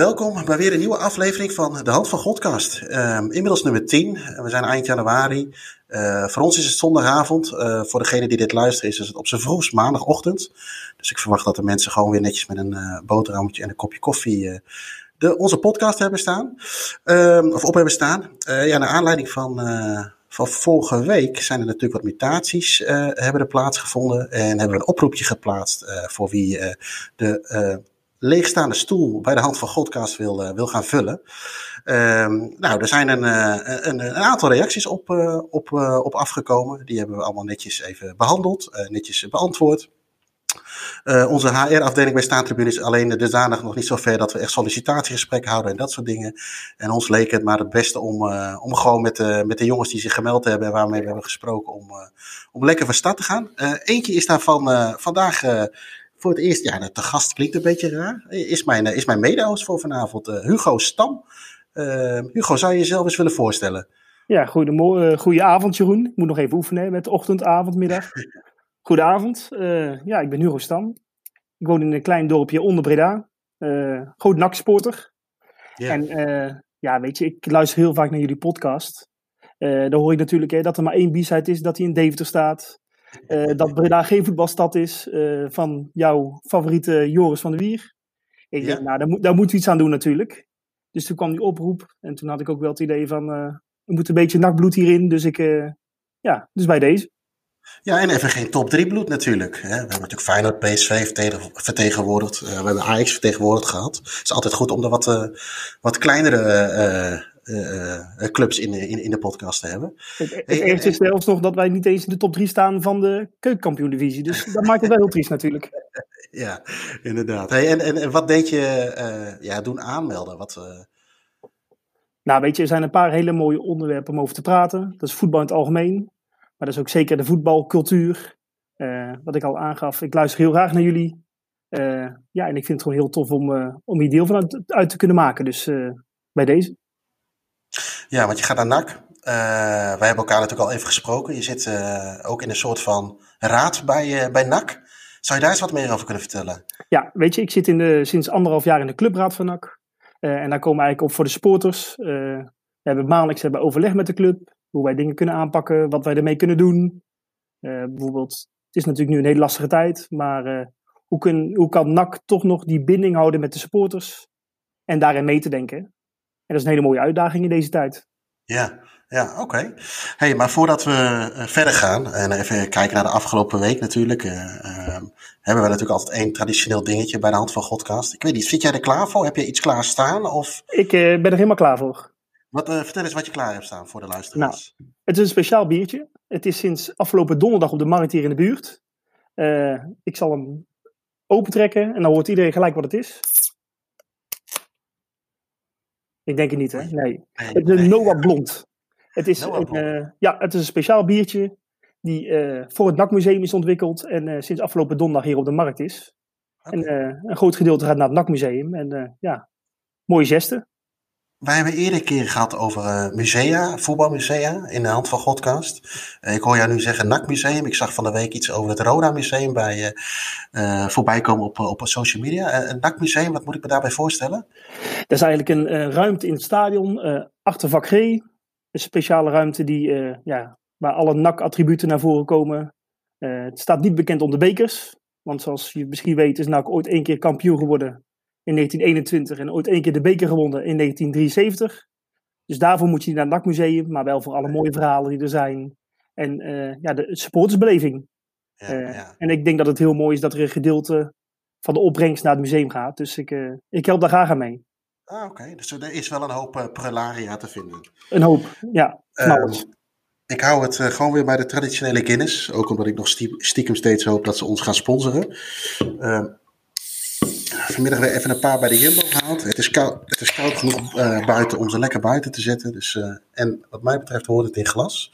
Welkom bij weer een nieuwe aflevering van De Hand van Godcast. Ehm, inmiddels nummer 10. We zijn eind januari. Uh, voor ons is het zondagavond. Uh, voor degene die dit luisteren is het op zijn vroegst maandagochtend. Dus ik verwacht dat de mensen gewoon weer netjes met een uh, boterhammetje en een kopje koffie de, onze podcast hebben staan. Ehm, of op hebben staan. ja, naar aanleiding van van vorige week zijn er natuurlijk wat mutaties hebben er plaatsgevonden. En hebben we een oproepje geplaatst voor wie de leegstaande stoel bij de hand van Godcast wil, uh, wil gaan vullen. Um, nou, er zijn een, een, een, aantal reacties op, uh, op, op afgekomen. Die hebben we allemaal netjes even behandeld, netjes beantwoord. onze HR-afdeling bij Staantribune is alleen dusdanig nog niet zo ver dat we echt sollicitatiegesprekken houden en dat soort dingen. En ons leek het maar het beste om, om gewoon met, de met de jongens die zich gemeld hebben en waarmee we hebben gesproken om, om lekker van start te gaan. eentje is daarvan vandaag voor het eerst, ja, de gast klinkt een beetje raar, is mijn, is mijn mede-host voor vanavond, uh, Hugo Stam. Uh, Hugo, zou je jezelf eens willen voorstellen? Ja, goede, goede avond Jeroen. Ik moet nog even oefenen met ochtend, avond, middag. Goedenavond. Uh, ja, ik ben Hugo Stam. Ik woon in een klein dorpje onder Breda. Uh, groot NAC-sporter. En ja, weet je, ik luister heel vaak naar jullie podcast. daar hoor ik natuurlijk hè, dat er maar één b-side is, dat hij in Deventer staat. Uh, dat Breda geen voetbalstad is uh, van jouw favoriete Joris van der Wier. Ik ja. denk, nou, daar, moet, daar moeten we iets aan doen natuurlijk. Dus toen kwam die oproep. En toen had ik ook wel het idee van, uh, er moet een beetje nakbloed hierin. Dus ik, ja, dus bij deze. Ja, en even geen top 3 bloed natuurlijk. Hè. We hebben natuurlijk Feyenoord, PSV vertegenwoordigd. we hebben Ajax vertegenwoordigd gehad. Het is altijd goed om er wat, wat kleinere clubs in, in, in de podcast te hebben. Het, het hey, eerste is zelfs nog dat wij niet eens in de top 3 staan van de keukenkampioen-divisie. Dus dat maakt het wel heel triest natuurlijk. Ja, inderdaad. Hey, en, en, en wat deed je uh, ja, doen aanmelden? Wat. Nou, weet je, er zijn een paar hele mooie onderwerpen om over te praten. Dat is voetbal in het algemeen. Maar dat is ook zeker de voetbalcultuur. wat ik al aangaf, ik luister heel graag naar jullie. ja, en ik vind het gewoon heel tof om, om hier deel van uit, uit te kunnen maken. Dus bij deze. Ja, want je gaat naar NAC. Uh, wij hebben elkaar natuurlijk al even gesproken. Je zit uh, ook in een soort van raad bij, uh, bij NAC. Zou je daar eens wat meer over kunnen vertellen? Ja, weet je, ik zit in de, sinds anderhalf jaar in de clubraad van NAC. en daar komen we eigenlijk op voor de supporters. we hebben maandelijks hebben overleg met de club. Hoe wij dingen kunnen aanpakken, wat wij ermee kunnen doen. bijvoorbeeld, het is natuurlijk nu een hele lastige tijd. Maar hoe, kun, hoe kan NAC toch nog die binding houden met de supporters? En daarin mee te denken dat is een hele mooie uitdaging in deze tijd. Ja, ja, oké. Okay. Hey, maar voordat we uh, verder gaan en even kijken naar de afgelopen week natuurlijk, uh, uh, hebben we natuurlijk altijd één traditioneel dingetje bij de hand van Godcast. Ik weet niet, zit jij er klaar voor? Heb je iets klaar staan? Of... Ik ben er helemaal klaar voor. Wat, vertel eens wat je klaar hebt staan voor de luisteraars. Nou, het is een speciaal biertje. Het is sinds afgelopen donderdag op de markt hier in de buurt. ik zal hem opentrekken en dan hoort iedereen gelijk wat het is. Ik denk het niet, hè? Nee. het is een Noah Blond. Het is, een, uh, ja, het is een speciaal biertje die uh, voor het NAC-museum is ontwikkeld en uh, sinds afgelopen donderdag hier op de markt is. Okay. En een groot gedeelte gaat naar het NAC-museum. En ja, mooie gesten. Wij hebben eerder keer gehad over uh, musea, voetbalmusea, in de hand van Godcast. Uh, ik hoor jou nu zeggen NAC-museum. Ik zag van de week iets over het Roda-museum bij, uh, voorbij komen op, op social media. een NAC-museum, wat moet ik me daarbij voorstellen? Dat is eigenlijk een ruimte in het stadion, achter vak G. Een speciale ruimte die, ja, waar alle NAC-attributen naar voren komen. het staat niet bekend onder bekers. Want zoals je misschien weet is NAC ooit één keer kampioen geworden in 1921 en ooit één keer de beker gewonnen in 1973. Dus daarvoor moet je naar het NAC-museum, maar wel voor alle mooie verhalen die er zijn. En uh, ja, de supportersbeleving. Ja, uh, ja. En ik denk dat het heel mooi is dat er een gedeelte van de opbrengst naar het museum gaat. Dus ik, uh, ik help daar graag aan mee. Ah, oké. Okay. Dus er is wel een hoop prelaria te vinden. Een hoop, ja. Um, ik hou het gewoon weer bij de traditionele Guinness. Ook omdat ik nog stiekem steeds hoop dat ze ons gaan sponsoren. Vanmiddag weer even een paar bij de Jumbo gehaald. Het is koud, het is koud genoeg uh, buiten om ze lekker buiten te zetten. Dus, uh, en wat mij betreft hoort het in glas.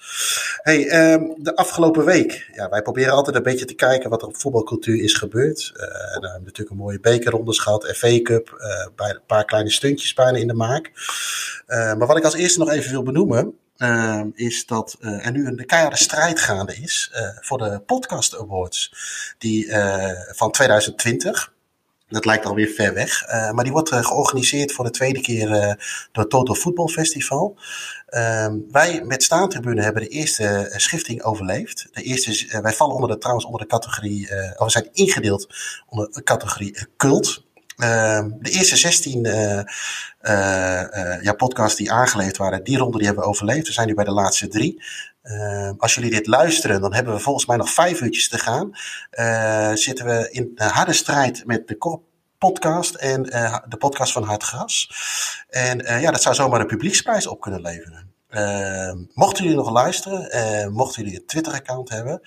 Hey, um, de afgelopen week. Ja, wij proberen altijd een beetje te kijken wat er op voetbalcultuur is gebeurd. Uh, we natuurlijk een mooie bekerrondes gehad. FA Cup. bij een paar kleine stuntjes bijna in de maak. maar wat ik als eerste nog even wil benoemen. Is dat er nu een keiharde strijd gaande is voor de Podcast Awards die, van 2020. Dat lijkt alweer ver weg. Uh, maar die wordt uh, georganiseerd voor de tweede keer uh, door Total Football Festival. Ehm, wij met Staantribune hebben de eerste schifting overleefd. De eerste, wij vallen onder de, trouwens onder de categorie, we zijn ingedeeld onder de categorie cult. Ehm, de eerste 16 ja, podcasts die aangeleverd waren, die ronde die hebben we overleefd. We zijn nu bij de laatste drie. Uh, als jullie dit luisteren, dan hebben we volgens mij nog vijf uurtjes te gaan. Uh, zitten we in de harde strijd met de podcast en uh, de podcast van Hard Gras. En ja, dat zou zomaar een publieksprijs op kunnen leveren. Uh, mochten jullie nog luisteren, uh, mochten jullie een Twitter-account hebben,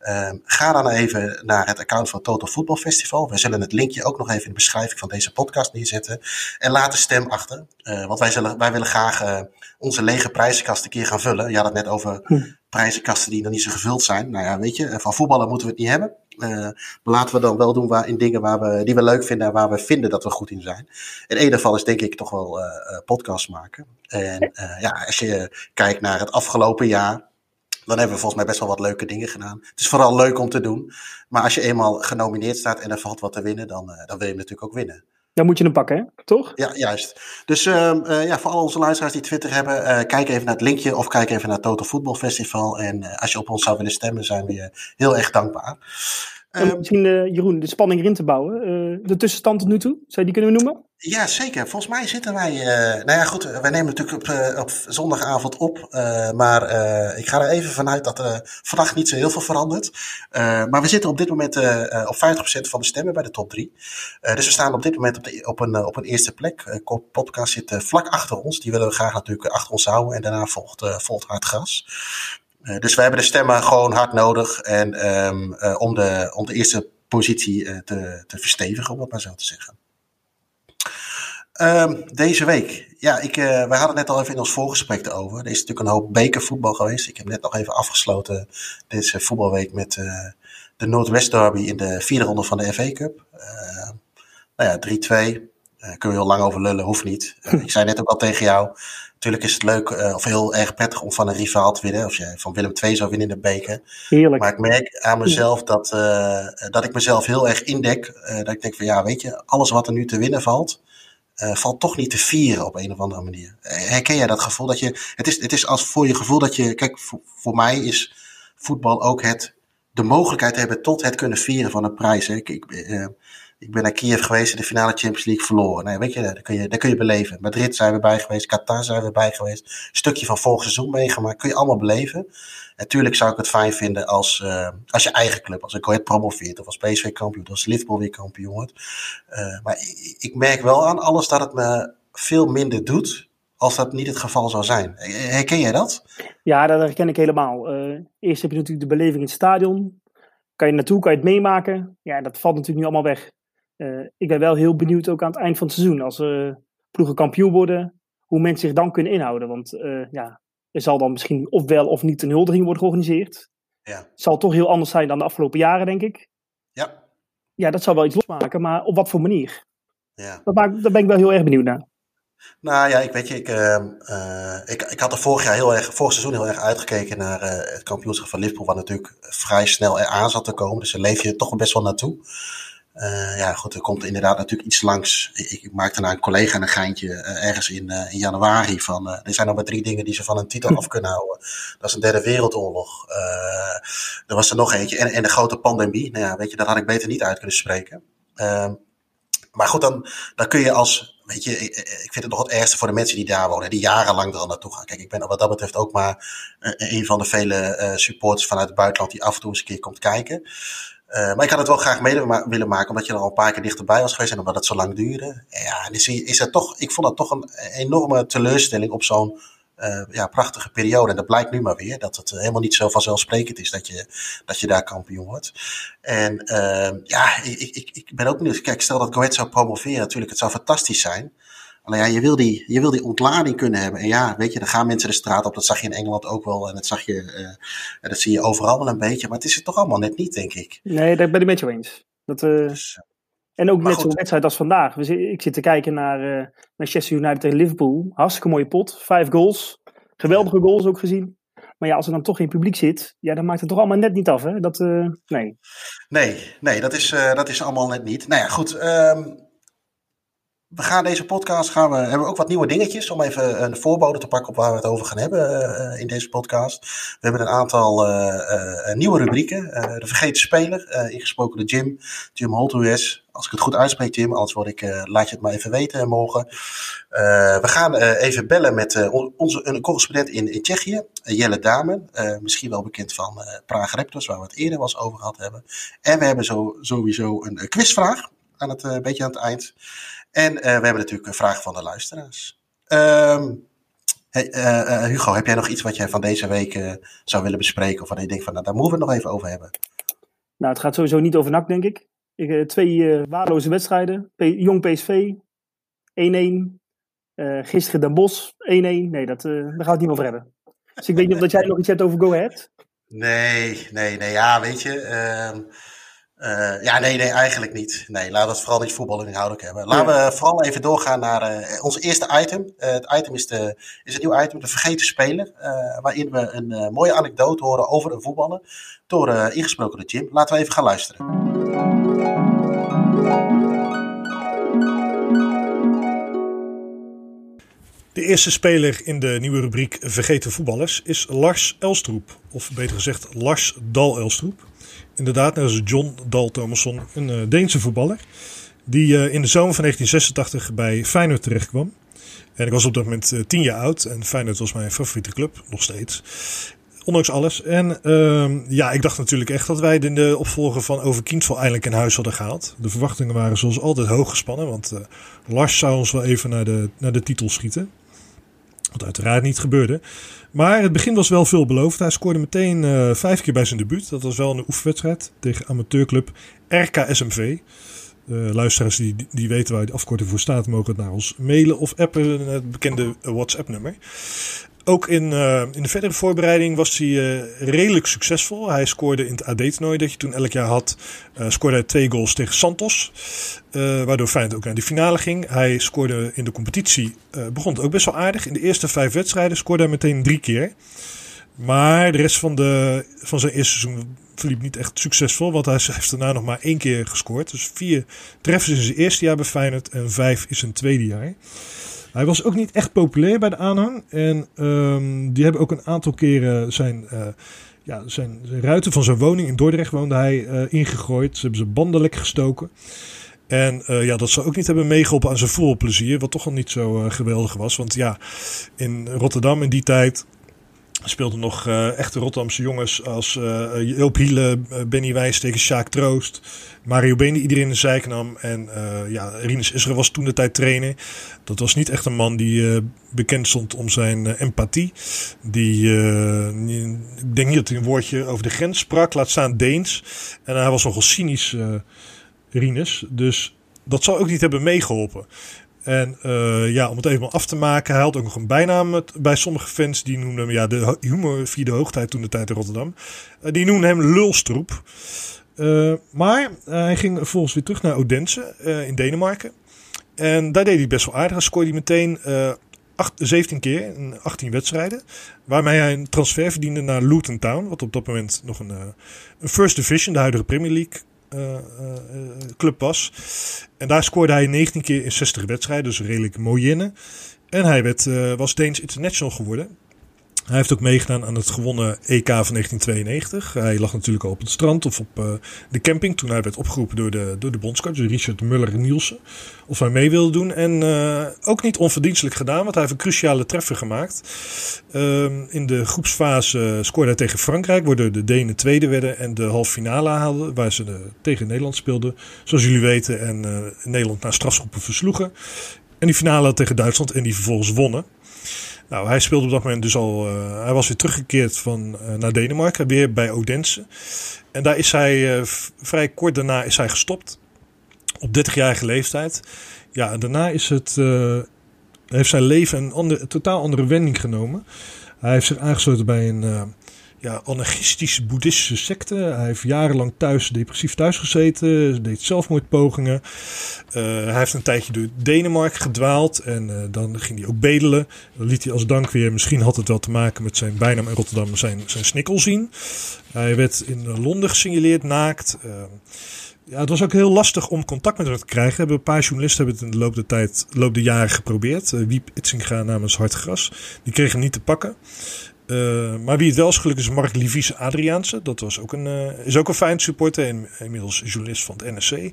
uh, ga dan even naar het account van Total Football Festival. We zullen het linkje ook nog even in de beschrijving van deze podcast neerzetten. En laat de stem achter, want wij, zullen, wij willen graag onze lege prijzenkast een keer gaan vullen. Je had het net over hm. prijzenkasten die nog niet zo gevuld zijn. Nou ja, weet je, van voetballen moeten we het niet hebben. Uh, maar laten we dan wel doen waar, in dingen waar we, die we leuk vinden en waar we vinden dat we goed in zijn. In één geval is denk ik toch wel uh, podcast maken. En ja, als je kijkt naar het afgelopen jaar, dan hebben we volgens mij best wel wat leuke dingen gedaan. Het is vooral leuk om te doen. Maar als je eenmaal genomineerd staat en er valt wat te winnen, dan, dan wil je hem natuurlijk ook winnen. Dan moet je hem pakken, hè? toch? Ja, juist. Dus uh, uh, ja, voor al onze luisteraars die Twitter hebben, uh, kijk even naar het linkje of kijk even naar het Total Football Festival. En als je op ons zou willen stemmen, zijn we je heel erg dankbaar. Um, misschien, Jeroen, de spanning erin te bouwen. de tussenstand tot nu toe, zou je die kunnen noemen? Ja, zeker. Volgens mij zitten wij. Uh, nou ja, goed. Wij nemen natuurlijk op, uh, op zondagavond op. Uh, maar ik ga er even vanuit dat er vannacht niet zo heel veel verandert. maar we zitten op dit moment op 50% van de stemmen bij de top 3. dus we staan op dit moment op, de, op, een, op een eerste plek. Podcast zit vlak achter ons. Die willen we graag natuurlijk achter ons houden. En daarna volgt, volgt hard gas. dus we hebben de stemmen gewoon hard nodig. En um, om, de, om de eerste positie te, te verstevigen, om het maar zo te zeggen. Um, deze week. Ja, ik, uh, wij hadden net al even in ons voorgesprek erover. Er is natuurlijk een hoop bekervoetbal geweest. Ik heb net nog even afgesloten deze voetbalweek met uh, de Noordwest Derby in de vierde ronde van de FA Cup. Uh, nou ja, 3-2. Uh, kunnen we heel lang over lullen, hoeft niet. ik zei net ook al tegen jou. Natuurlijk is het leuk of heel erg prettig om van een rivaal te winnen. Of je van Willem II zou winnen in de beker. Heerlijk. Maar ik merk aan mezelf dat, dat ik mezelf heel erg indek. dat ik denk van ja, weet je, alles wat er nu te winnen valt uh, valt toch niet te vieren op een of andere manier. Herken jij dat gevoel dat je. Het is, het is als voor je gevoel dat je. Kijk, voor, mij is voetbal ook het. De mogelijkheid hebben tot het kunnen vieren van een prijs. Hè. Ik, ik, uh, ik ben naar Kiev geweest in de finale Champions League verloren. Nee, weet je, daar kun je, daar kun je beleven. Madrid zijn we bij geweest, Qatar zijn we bij geweest. Een stukje van vorig seizoen meegemaakt. Kun je allemaal beleven. Natuurlijk zou ik het fijn vinden als, uh, als je eigen club, als Ahead promoveert, of als PSV kampioen, of als Liverpool weer kampioen wordt. Uh, maar ik, ik, merk wel aan alles dat het me veel minder doet als dat niet het geval zou zijn. Herken jij dat? Ja, dat herken ik helemaal. Uh, eerst heb je natuurlijk de beleving in het stadion. Kan je naartoe, kan je het meemaken. Ja, dat valt natuurlijk nu allemaal weg. ik ben wel heel benieuwd ook aan het eind van het seizoen, als uh, ploegen kampioen worden, hoe mensen zich dan kunnen inhouden. Want ja, er zal dan misschien of wel of niet een huldiging worden georganiseerd. Ja. Het zal toch heel anders zijn dan de afgelopen jaren, denk ik. Ja. Ja, dat zal wel iets losmaken, maar op wat voor manier? Ja. Dat maakt, daar ben ik wel heel erg benieuwd naar. Nou ja, ik weet je, ik, uh, uh, ik, ik had er vorig jaar heel erg, vorig seizoen heel erg uitgekeken naar uh, het kampioenschap van Liverpool, wat natuurlijk vrij snel eraan zat te komen. Dus daar leef je toch best wel naartoe. Uh, ja, goed, er komt inderdaad natuurlijk iets langs. Ik, ik maakte naar een collega een geintje uh, ergens in, uh, in januari van. er zijn nog maar drie dingen die ze van een titel af kunnen houden. Dat is een derde wereldoorlog. er was er nog eentje. En, en de grote pandemie. Nou ja, weet je, dat had ik beter niet uit kunnen spreken. Ehm, maar goed, dan, dan kun je als. Weet je, ik, ik vind het nog het ergste voor de mensen die daar wonen, die jarenlang er al naartoe gaan. Kijk, ik ben wat dat betreft ook maar een van de vele supporters vanuit het buitenland die af en toe eens een keer komt kijken. Uh, maar ik had het wel graag mee willen maken, omdat je er al een paar keer dichterbij was geweest en omdat het zo lang duurde. Ja, en is, toch, ik vond dat toch een enorme teleurstelling op zo'n uh, ja, prachtige periode. En dat blijkt nu maar weer, dat het helemaal niet zo vanzelfsprekend is dat je, dat je daar kampioen wordt. En uh, ja, ik, ik, ik ben ook benieuwd. Kijk, stel dat Goed zou promoveren, natuurlijk, het zou fantastisch zijn. Alleen ja, je wil, die, je wil die ontlading kunnen hebben. En ja, weet je, dan gaan mensen de straat op. Dat zag je in Engeland ook wel. En dat zag je, uh, dat zie je overal wel een beetje. Maar het is het toch allemaal net niet, denk ik. Nee, daar ben ik met je eens. Dat, uh, dus, en ook net zo'n wedstrijd als vandaag. Ik zit te kijken naar uh, Manchester United tegen Liverpool. Hartstikke mooie pot. Vijf goals. Geweldige goals ook gezien. Maar ja, als er dan toch geen publiek zit, ja, dan maakt het toch allemaal net niet af. Hè? Dat, nee. Nee, nee dat, is, dat is allemaal net niet. Nou ja, goed. Um, we gaan deze podcast, gaan we, hebben we ook wat nieuwe dingetjes om even een voorbode te pakken op waar we het over gaan hebben uh, in deze podcast. We hebben een aantal uh, nieuwe rubrieken. de vergeten speler, ingesproken door Jim, Jim Holthuis. Als ik het goed uitspreek, Jim, anders word ik, laat je het maar even weten morgen. we gaan even bellen met onze een correspondent in, in Tsjechië, Jelle Damen. misschien wel bekend van Praag Raptors, waar we het eerder was over gehad hebben. En we hebben zo, sowieso een quizvraag aan het, beetje aan het eind. En uh, we hebben natuurlijk een vraag van de luisteraars. Um, hey, uh, Hugo, heb jij nog iets wat jij van deze week zou willen bespreken? Of wat je denkt van, nou, daar moeten we het nog even over hebben? Nou, het gaat sowieso niet over NAC, denk ik. ik twee waardeloze wedstrijden. P Jong PSV, 1-1. gisteren Den Bos, 1-1. Nee, dat, daar gaan we het niet over hebben. Dus ik weet niet of dat jij nog iets hebt over Go Ahead. Nee, nee, nee. Ja, weet je... Uh, uh, ja, nee, nee, eigenlijk niet. Nee, laten we het vooral niet voetbal inhoudelijk hebben. Laten we vooral even doorgaan naar uh, ons eerste item. Uh, het item is, de, is een nieuw item, de vergeten speler. waarin we een mooie anekdote horen over een voetballer. Door ingesproken door Jim. Laten we even gaan luisteren. De eerste speler in de nieuwe rubriek Vergeten voetballers is Lars Elstroep. Of beter gezegd Lars Dal Elstroep. Inderdaad, dat is John Dal Thomasson, een uh, Deense voetballer. Die uh, in de zomer van 1986 bij Feyenoord terechtkwam. En ik was op dat moment uh, tien jaar oud. En Feyenoord was mijn favoriete club, nog steeds. Ondanks alles. En uh, ja, ik dacht natuurlijk echt dat wij de, opvolger van Over Kindval eindelijk in huis hadden gehaald. De verwachtingen waren zoals altijd hoog gespannen. Want Lars zou ons wel even naar de, naar de titel schieten. Wat uiteraard niet gebeurde. Maar het begin was wel veelbelovend. Hij scoorde meteen uh, vijf keer bij zijn debuut. Dat was wel een oefenwedstrijd tegen amateurclub RKSMV. Uh, luisteraars die, die weten waar de afkorting voor staat, mogen het naar ons mailen of appen, het bekende WhatsApp-nummer. Ook in, uh, in de verdere voorbereiding was hij uh, redelijk succesvol. Hij scoorde in het AD-toernooi dat je toen elk jaar had, uh, scoorde hij twee goals tegen Santos. waardoor Feyenoord ook naar de finale ging. Hij scoorde in de competitie, begon het ook best wel aardig. In de eerste vijf wedstrijden scoorde hij meteen drie keer. Maar de rest van, de, van zijn eerste seizoen verliep niet echt succesvol. Want hij heeft daarna nog maar één keer gescoord. Dus vier treffers in zijn eerste jaar bij Feyenoord en vijf in zijn tweede jaar. Hij was ook niet echt populair bij de aanhang. En um, die hebben ook een aantal keren zijn, uh, ja, zijn, ruiten van zijn woning in Dordrecht woonde hij uh, ingegooid. Ze hebben ze banden gestoken. En uh, ja, dat zou ook niet hebben meegeholpen aan zijn voetbalplezier. Wat toch al niet zo geweldig was. Want ja, in Rotterdam in die tijd speelden nog uh, echte Rotterdamse jongens als uh, Joop Hiele, Benny Wijs tegen Sjaak Troost. Mario Been iedereen in de zijk nam. En ja, Rinus Israël was toen de tijd trainer. Dat was niet echt een man die bekend stond om zijn empathie. Die, ik denk niet dat hij een woordje over de grens sprak, laat staan Deens. En hij was nogal cynisch, Rinus. Dus dat zou ook niet hebben meegeholpen. En uh, ja, om het even af te maken, hij had ook nog een bijnaam bij sommige fans. Die noemden hem, ja, de humor via de hoogtijd toen de tijd in Rotterdam. Uh, die noemden hem Lulstroep. Uh, maar hij ging vervolgens weer terug naar Odense in Denemarken. En daar deed hij best wel aardig. Hij scoorde hij meteen 8, 17 keer in 18 wedstrijden. Waarmee hij een transfer verdiende naar Luton Town. Wat op dat moment nog een, een First Division, de huidige Premier League club was. En daar scoorde hij 19 keer in 60 wedstrijden, dus redelijk moyenne. En hij werd, was Deens international geworden. Hij heeft ook meegedaan aan het gewonnen EK van 1992. Hij lag natuurlijk op het strand of op uh, de camping toen hij werd opgeroepen door de, door de bondscoach, Richard Muller-Nielsen. Of hij mee wilde doen. En uh, ook niet onverdienstelijk gedaan, want hij heeft een cruciale treffer gemaakt. Uh, in de groepsfase scoorde hij tegen Frankrijk, waardoor de Denen tweede werden en de halve finale haalden, waar ze tegen Nederland speelden. Zoals jullie weten, en uh, Nederland naar strafschoppen versloegen. En die finale tegen Duitsland en die vervolgens wonnen. Nou, hij speelde op dat moment dus al. Uh, hij was weer teruggekeerd van, uh, naar Denemarken, weer bij Odense. En daar is hij uh, vrij kort daarna is hij gestopt. Op 30-jarige leeftijd. Ja, en daarna is het, heeft zijn leven een, een totaal andere wending genomen. Hij heeft zich aangesloten bij een, ja, anarchistische boeddhistische secte. Hij heeft jarenlang thuis depressief thuis gezeten, deed zelfmoordpogingen. Uh, hij heeft een tijdje door Denemarken gedwaald en uh, dan ging hij ook bedelen. Dan liet hij als dank weer, misschien had het wel te maken met zijn bijnaam in Rotterdam, zijn, zijn snikkel zien. Hij werd in Londen gesignaleerd naakt. Uh, ja, het was ook heel lastig om contact met hem te krijgen. Een paar journalisten hebben het in de loop der tijd, loop der jaren geprobeerd. Wiep Itzinga namens Hartgras. Die kregen hem niet te pakken. Uh, maar wie het wel is gelukkig is Mark Livies Adriaanse. Dat was ook een, uh, is ook een fijn supporter en inmiddels journalist van het NSC. Die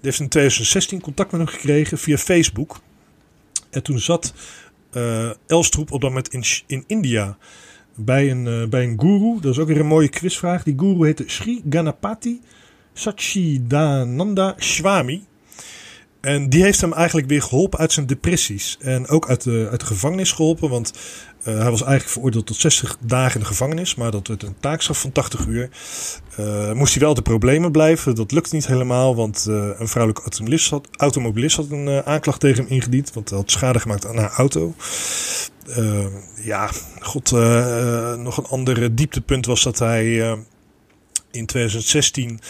heeft in 2016 contact met hem gekregen via Facebook. En toen zat uh, Elstroep op dat moment in, in India bij een, bij een guru. Dat is ook weer een mooie quizvraag. Die guru heette Sri Ganapati Sachidananda Swami. En die heeft hem eigenlijk weer geholpen uit zijn depressies. En ook uit de, uit de gevangenis geholpen. Want uh, hij was eigenlijk veroordeeld tot 60 dagen in de gevangenis. Maar dat werd een taakstraf van 80 uur. Uh, moest hij wel de problemen blijven. Dat lukte niet helemaal. Want uh, een vrouwelijke automobilist had, automobilist had een aanklacht tegen hem ingediend. Want hij had schade gemaakt aan haar auto. ja, god. nog een ander dieptepunt was dat hij in 2016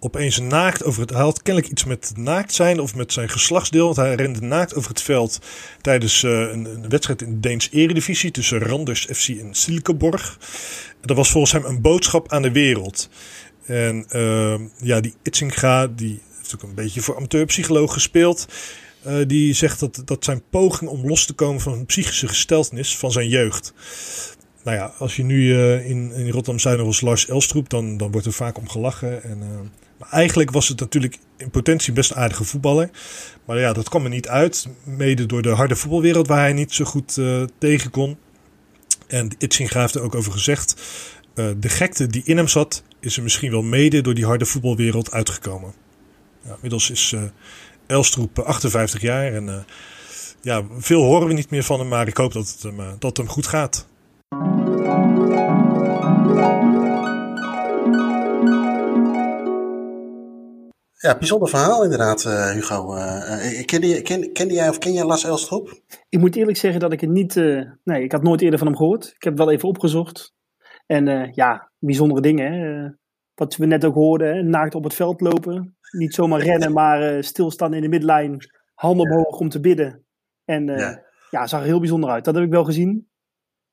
opeens naakt over het. Hij had kennelijk iets met naakt zijn of met zijn geslachtsdeel. Want hij rende naakt over het veld tijdens uh, een, een, wedstrijd in de Deens Eredivisie tussen Randers FC en Silkeborg. Dat was volgens hem een boodschap aan de wereld. En uh, ja, die Itzinga, die heeft ook een beetje voor amateurpsycholoog gespeeld. Uh, die zegt dat, dat zijn poging om los te komen van een psychische gesteltenis van zijn jeugd nou ja, als je nu in, in Rotterdam zijn als Lars Elstroep, dan, dan wordt er vaak om gelachen. En, eigenlijk was het natuurlijk in potentie best een aardige voetballer. Maar ja, dat kwam er niet uit. Mede door de harde voetbalwereld waar hij niet zo goed uh, tegen kon. En Itzinga heeft er ook over gezegd. de gekte die in hem zat, is er misschien wel mede door die harde voetbalwereld uitgekomen. Ja, inmiddels is Elstroep 58 jaar. En ja, veel horen we niet meer van hem. Maar ik hoop dat het hem, dat het hem goed gaat. Ja, bijzonder verhaal inderdaad, uh, Hugo. Uh, kende, je, ken, kende jij of ken jij Lars Elstroep? Ik moet eerlijk zeggen dat ik het niet... Uh, nee, ik had nooit eerder van hem gehoord. Ik heb het wel even opgezocht. En ja, bijzondere dingen. Hè? wat we net ook hoorden, hè? naakt op het veld lopen. Niet zomaar rennen, maar stilstaan in de midlijn. Handen omhoog om te bidden. En ja. ja, zag er heel bijzonder uit. Dat heb ik wel gezien.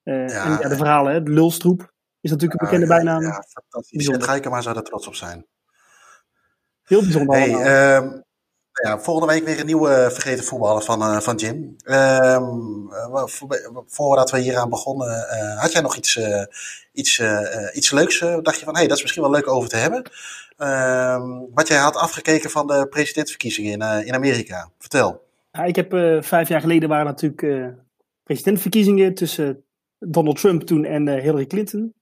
Ja, en ja, de verhalen, hè? de lulstroep is natuurlijk een bekende bijnaam. Ja, fantastisch. En Rijkema zou er trots op zijn. Heel bijzonder. Hey, uh, ja, volgende week weer een nieuwe vergeten voetballer van, uh, van Jim. Uh, voordat we hier aan begonnen, had jij nog iets, iets, iets leuks? dacht je van, hé, hey, dat is misschien wel leuk over te hebben. Ehm, wat jij had afgekeken van de presidentsverkiezingen in, in Amerika. Vertel. Ja, ik heb vijf jaar geleden waren natuurlijk presidentsverkiezingen tussen Donald Trump toen en Hillary Clinton.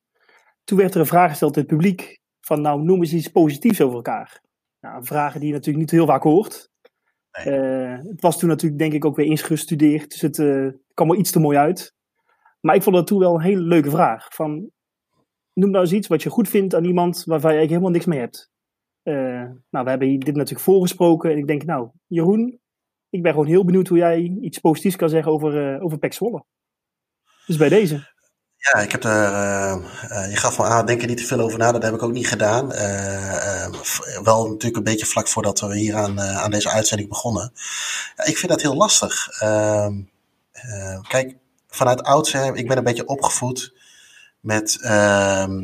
Toen werd er een vraag gesteld in het publiek van nou noem eens iets positiefs over elkaar. Nou, vragen die je natuurlijk niet heel vaak hoort. Uh, het was toen natuurlijk denk ik ook weer ingestudeerd, dus het uh, kwam er iets te mooi uit. Maar ik vond het toen wel een hele leuke vraag. Van, noem nou eens iets wat je goed vindt aan iemand waarvan je eigenlijk helemaal niks mee hebt. nou, we hebben dit natuurlijk voorgesproken en ik denk nou, Jeroen, ik ben gewoon heel benieuwd hoe jij iets positiefs kan zeggen over, over Pek Zwolle. Dus bij deze. Ja, ik heb er, uh, uh, je gaf me aan, denk er niet te veel over na, dat heb ik ook niet gedaan. Uh, wel natuurlijk een beetje vlak voordat we hier aan, aan deze uitzending begonnen. Ik vind dat heel lastig. Ehm, kijk, vanuit oudsher, ik ben een beetje opgevoed met ehm,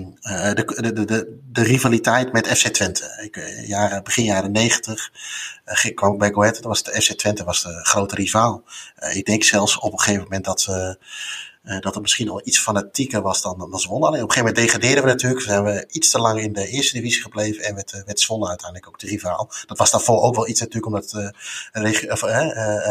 de, de, de, de, rivaliteit met FC Twente. Ik, jaren, begin jaren negentig kwam ik bij Go Ahead, was de FC Twente was de grote rivaal. ik denk zelfs op een gegeven moment dat uh, dat het misschien al iets fanatieker was dan, dan Zwolle. Alleen op een gegeven moment degradeerden we natuurlijk. Zijn we iets te lang in de eerste divisie gebleven. En werd, uh, werd Zwolle uiteindelijk ook de rivaal. Dat was daarvoor ook wel iets natuurlijk omdat uh, of,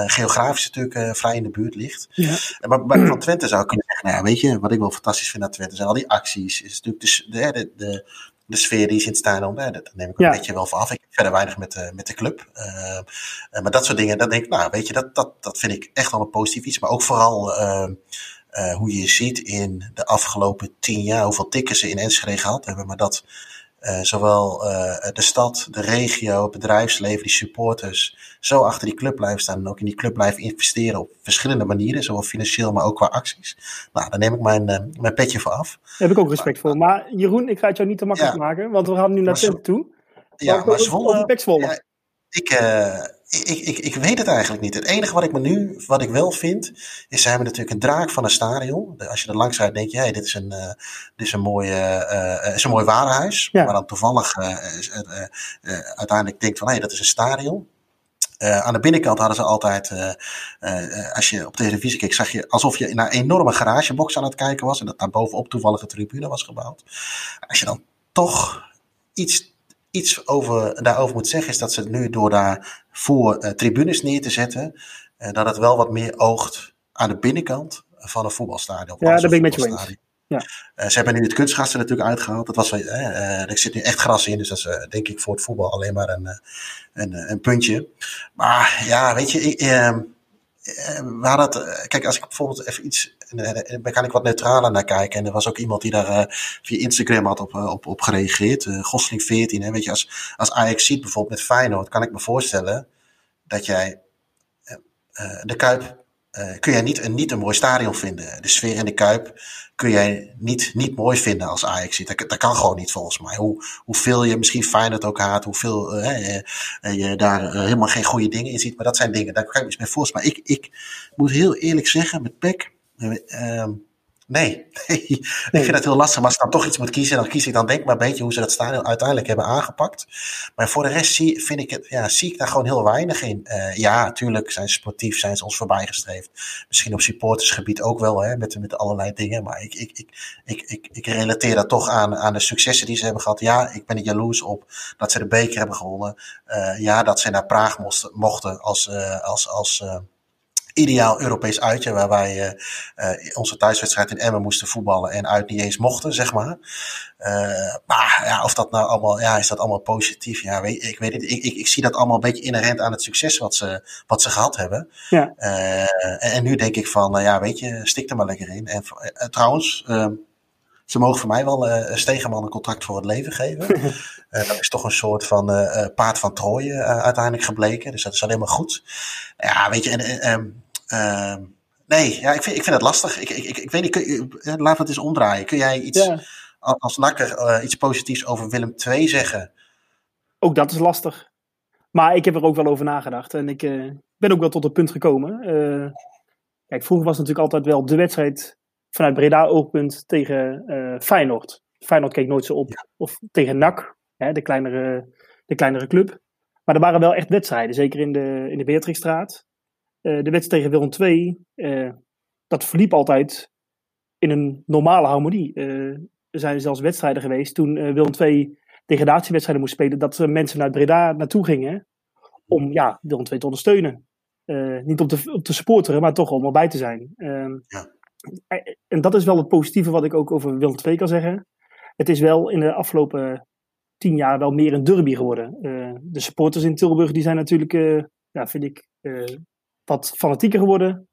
geografisch natuurlijk vrij in de buurt ligt. Ja. Maar, maar van Twente zou ik kunnen zeggen, nou ja, weet je, wat ik wel fantastisch vind aan Twente zijn al die acties. Is natuurlijk de, de, de, de sfeer die is in Stijn daar dat neem ik een beetje wel van af. Ik heb verder weinig met, uh, met de club. Uh, maar dat soort dingen, dan denk ik, nou, weet je, dat, dat, dat vind ik echt wel een positief iets. Maar ook vooral uh, hoe je ziet in de afgelopen tien jaar hoeveel tikken ze in Enschede gehad hebben. Maar dat uh, zowel uh, de stad, de regio, het bedrijfsleven, die supporters zo achter die club blijven staan en ook in die club blijven investeren op verschillende manieren, zowel financieel, maar ook qua acties. Nou, daar neem ik mijn, mijn petje voor af. Daar heb ik ook respect voor. Maar Jeroen, ik ga het jou niet te makkelijk ja, maken, want we gaan nu naar Twente toe. Ja, maar Zwolle... Ja, ik, ik, ik, ik weet het eigenlijk niet. Het enige wat ik me nu, wat ik wel vind, is ze hebben natuurlijk een draak van een stadion. Als je er langs rijdt, denk je, hey, dit is een, uh, dit is een mooi, uh, is een mooi warenhuis. Ja. Maar dan toevallig uiteindelijk denkt van, hé, hey, dat is een stadion. aan de binnenkant hadden ze altijd, als je op televisie keek, zag je alsof je naar een enorme garagebox aan het kijken was. En dat daar bovenop toevallig een tribune was gebouwd. Als je dan toch iets iets over, daarover moet zeggen, is dat ze nu door daar voor uh, tribunes neer te zetten, uh, dat het wel wat meer oogt aan de binnenkant van een voetbalstadion. Ja, daar ben ik met je eens. Ja. Uh, ze hebben nu het kunstgras er natuurlijk uitgehaald. Dat was, er zit nu echt gras in, dus dat is denk ik voor het voetbal alleen maar een, een, een puntje. Maar ja, weet je, ik, ehm, we hadden het, kijk, als ik bijvoorbeeld even iets en daar kan ik wat neutraler naar kijken. En er was ook iemand die daar via Instagram had op, op, op gereageerd. Gosling 14. Hè, weet je, als, als Ajax ziet bijvoorbeeld met Feyenoord, kan ik me voorstellen dat jij de Kuip uh, kun jij niet een, niet een mooi stadion vinden. De sfeer in de Kuip kun jij niet, niet mooi vinden als Ajax. Dat, dat kan gewoon niet volgens mij. Hoe, hoeveel je misschien Feyenoord ook haat, hoeveel uh, je daar helemaal geen goede dingen in ziet. Maar dat zijn dingen, daar kan ik iets mee voorstellen. Maar ik, ik moet heel eerlijk zeggen, met PEC Uh, nee. nee. ik vind het heel lastig. Maar als ik dan toch iets moet kiezen, dan kies ik dan denk maar een beetje hoe ze dat stadion uiteindelijk hebben aangepakt. Maar voor de rest zie, vind ik het, ja, zie ik daar gewoon heel weinig in. Uh, ja, natuurlijk zijn ze sportief, zijn ze ons voorbijgestreefd. Misschien op supportersgebied ook wel, hè, met, met allerlei dingen. Maar ik, ik, ik, ik, ik, ik relateer dat toch aan, aan de successen die ze hebben gehad. Ja, ik ben er jaloers op dat ze de beker hebben gewonnen. Uh, ja, dat ze naar Praag mochten, mochten als, uh, als, als ideaal Europees uitje, waar wij uh, onze thuiswedstrijd in Emmen moesten voetballen en uit niet eens mochten, zeg maar. Uh, maar ja, of dat nou allemaal, ja, is dat allemaal positief? Ja, weet, ik weet het. Ik, ik, ik zie dat allemaal een beetje inherent aan het succes wat ze, wat ze gehad hebben. Ja. En, en, nu denk ik van, nou ja, weet je, stik er maar lekker in. En trouwens, ehm, ze mogen voor mij wel uh, Stegenman een contract voor het leven geven. uh, dat is toch een soort van uh, paard van Troje uiteindelijk gebleken. Dus dat is alleen maar goed. Ja, weet je, en, uh, nee, ja, ik, vind, ik vind het lastig. Ik, ik, ik, ik weet niet, kun het eens omdraaien. Kun jij iets ja. als nakker iets positiefs over Willem II zeggen? Ook dat is lastig. Maar ik heb er ook wel over nagedacht. En ik ben ook wel tot het punt gekomen. kijk, vroeger was het natuurlijk altijd wel de wedstrijd vanuit Breda oogpunt tegen uh, Feyenoord. Feyenoord keek nooit zo op. Of tegen NAC, hè, de, kleinere, de kleinere club. Maar er waren wel echt wedstrijden, zeker in de, in de Beatrixstraat. Uh, de wedstrijd tegen Willem II, uh, dat verliep altijd in een normale harmonie. er zijn zelfs wedstrijden geweest toen Willem II degradatiewedstrijden moest spelen, dat mensen vanuit Breda naartoe gingen om ja, Willem II te ondersteunen. niet om te, om te supporteren, maar toch om erbij te zijn. Ehm, ja en dat is wel het positieve wat ik ook over Willem II kan zeggen. Het is wel in de afgelopen tien jaar wel meer een derby geworden. Uh, de supporters in Tilburg die zijn natuurlijk, uh, ja, vind ik, uh, wat fanatieker geworden.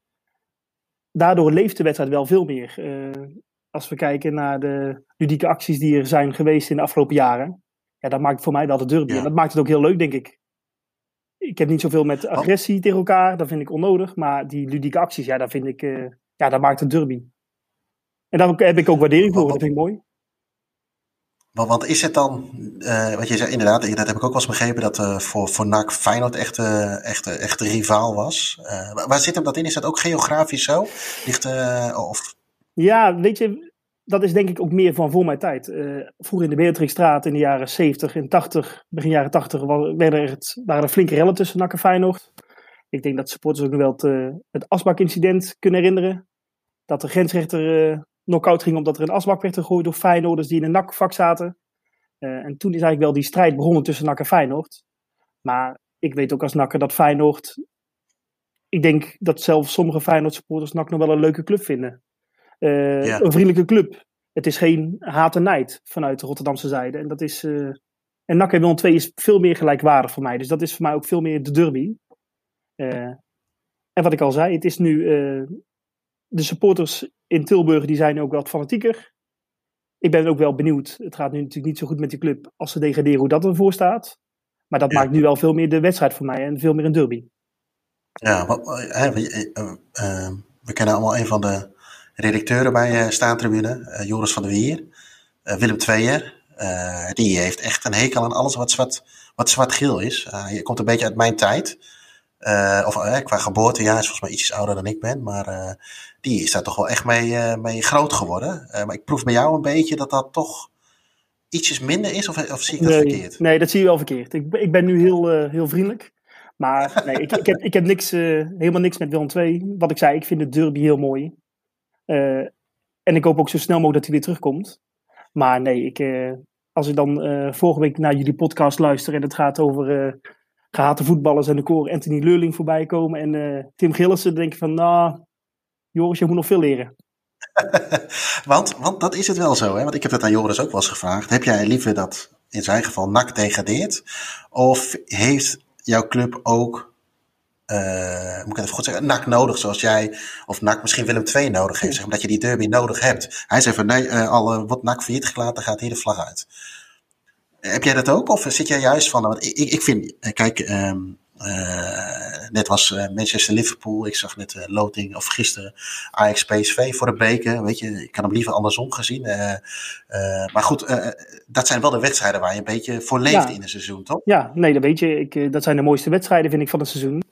Daardoor leeft de wedstrijd wel veel meer. als we kijken naar de ludieke acties die er zijn geweest in de afgelopen jaren. Ja, dat maakt voor mij wel de derby. Ja. En dat maakt het ook heel leuk, denk ik. Ik heb niet zoveel met agressie tegen elkaar. Dat vind ik onnodig. Maar die ludieke acties, ja, dat vind ik ja, dat maakt een derby. En daar heb ik ook waardering voor, dat vind ik mooi. Want, is het dan, uh, wat je zei, inderdaad, dat heb ik ook wel eens begrepen, dat uh, voor, voor NAC Feyenoord echt, uh, echt, echt een rivaal was. waar zit hem dat in? Is dat ook geografisch zo? Ligt, of... Ja, weet je, dat is denk ik ook meer van voor mijn tijd. vroeger in de Beatrixstraat in de jaren 70 en 80, begin jaren 80, waren er, waren er flinke rellen tussen NAC en Feyenoord. Ik denk dat supporters ook nog wel het, het asbakincident kunnen herinneren dat de grensrechter uh, knock-out ging omdat er een asbak werd gegooid door Feyenoorders die in een nakvak zaten. Uh, en toen is eigenlijk wel die strijd begonnen tussen NAC en Feyenoord. Maar ik weet ook als NAC dat Feyenoord... Ik denk dat zelfs sommige Feyenoord supporters NAC nog wel een leuke club vinden. Uh, ja. Een vriendelijke club. Het is geen haat en nijd vanuit de Rotterdamse zijde. En dat is... en NAC en Willem 2 is veel meer gelijkwaardig voor mij. Dus dat is voor mij ook veel meer de derby. En wat ik al zei, het is nu de supporters in Tilburg die zijn ook wat fanatieker. ik ben ook wel benieuwd. Het gaat nu natuurlijk niet zo goed met die club als ze degraderen, hoe dat ervoor staat. Maar dat maakt nu wel veel meer de wedstrijd voor mij en veel meer een derby. Ja, wat, uh, we kennen allemaal een van de redacteuren bij uh, Staantribune, Joris van der Wier. Willem Tweeër, die heeft echt een hekel aan alles wat zwart, wat zwart-geel is. je komt een beetje uit mijn tijd. Of qua geboorte, ja, is volgens mij iets ouder dan ik ben. Maar die is daar toch wel echt mee, mee groot geworden. maar ik proef bij jou een beetje dat dat toch ietsjes minder is? Of, of zie ik dat nee, verkeerd? Nee, dat zie je wel verkeerd. Ik, ik ben nu heel, uh, heel vriendelijk. Maar nee, ik, ik, heb, ik heb niks, uh, helemaal niks met Willem II. Wat ik zei, ik vind de derby heel mooi. Uh, en ik hoop ook zo snel mogelijk dat hij weer terugkomt. Maar nee, ik, als ik dan vorige week naar jullie podcast luister en het gaat over gehate voetballers en de koor Anthony Leurling voorbij komen en Tim Gillissen, ik van, nou, Joris, je moet nog veel leren. want, want dat is het wel zo, hè? want ik heb dat aan Joris ook wel eens gevraagd. Heb jij liever dat in zijn geval NAC degradeert? Of heeft jouw club ook, uh, moet ik even goed zeggen, NAC nodig zoals jij, of NAC misschien Willem II nodig heeft, zeg, omdat je die derby nodig hebt? Hij zei van nee, uh, al uh, wordt NAC failliet gelaten, gaat hier de vlag uit. Heb jij dat ook? Of zit jij juist van, want ik, ik vind, kijk, um, uh, net was uh, Manchester Liverpool. Ik zag net uh, loting of gisteren Ajax PSV voor de beker. Weet je, ik kan hem liever andersom gezien. maar goed, dat zijn wel de wedstrijden waar je een beetje voor leeft ja. in een seizoen, toch? Ja, nee, dat weet je. Ik, dat zijn de mooiste wedstrijden, vind ik, van het seizoen.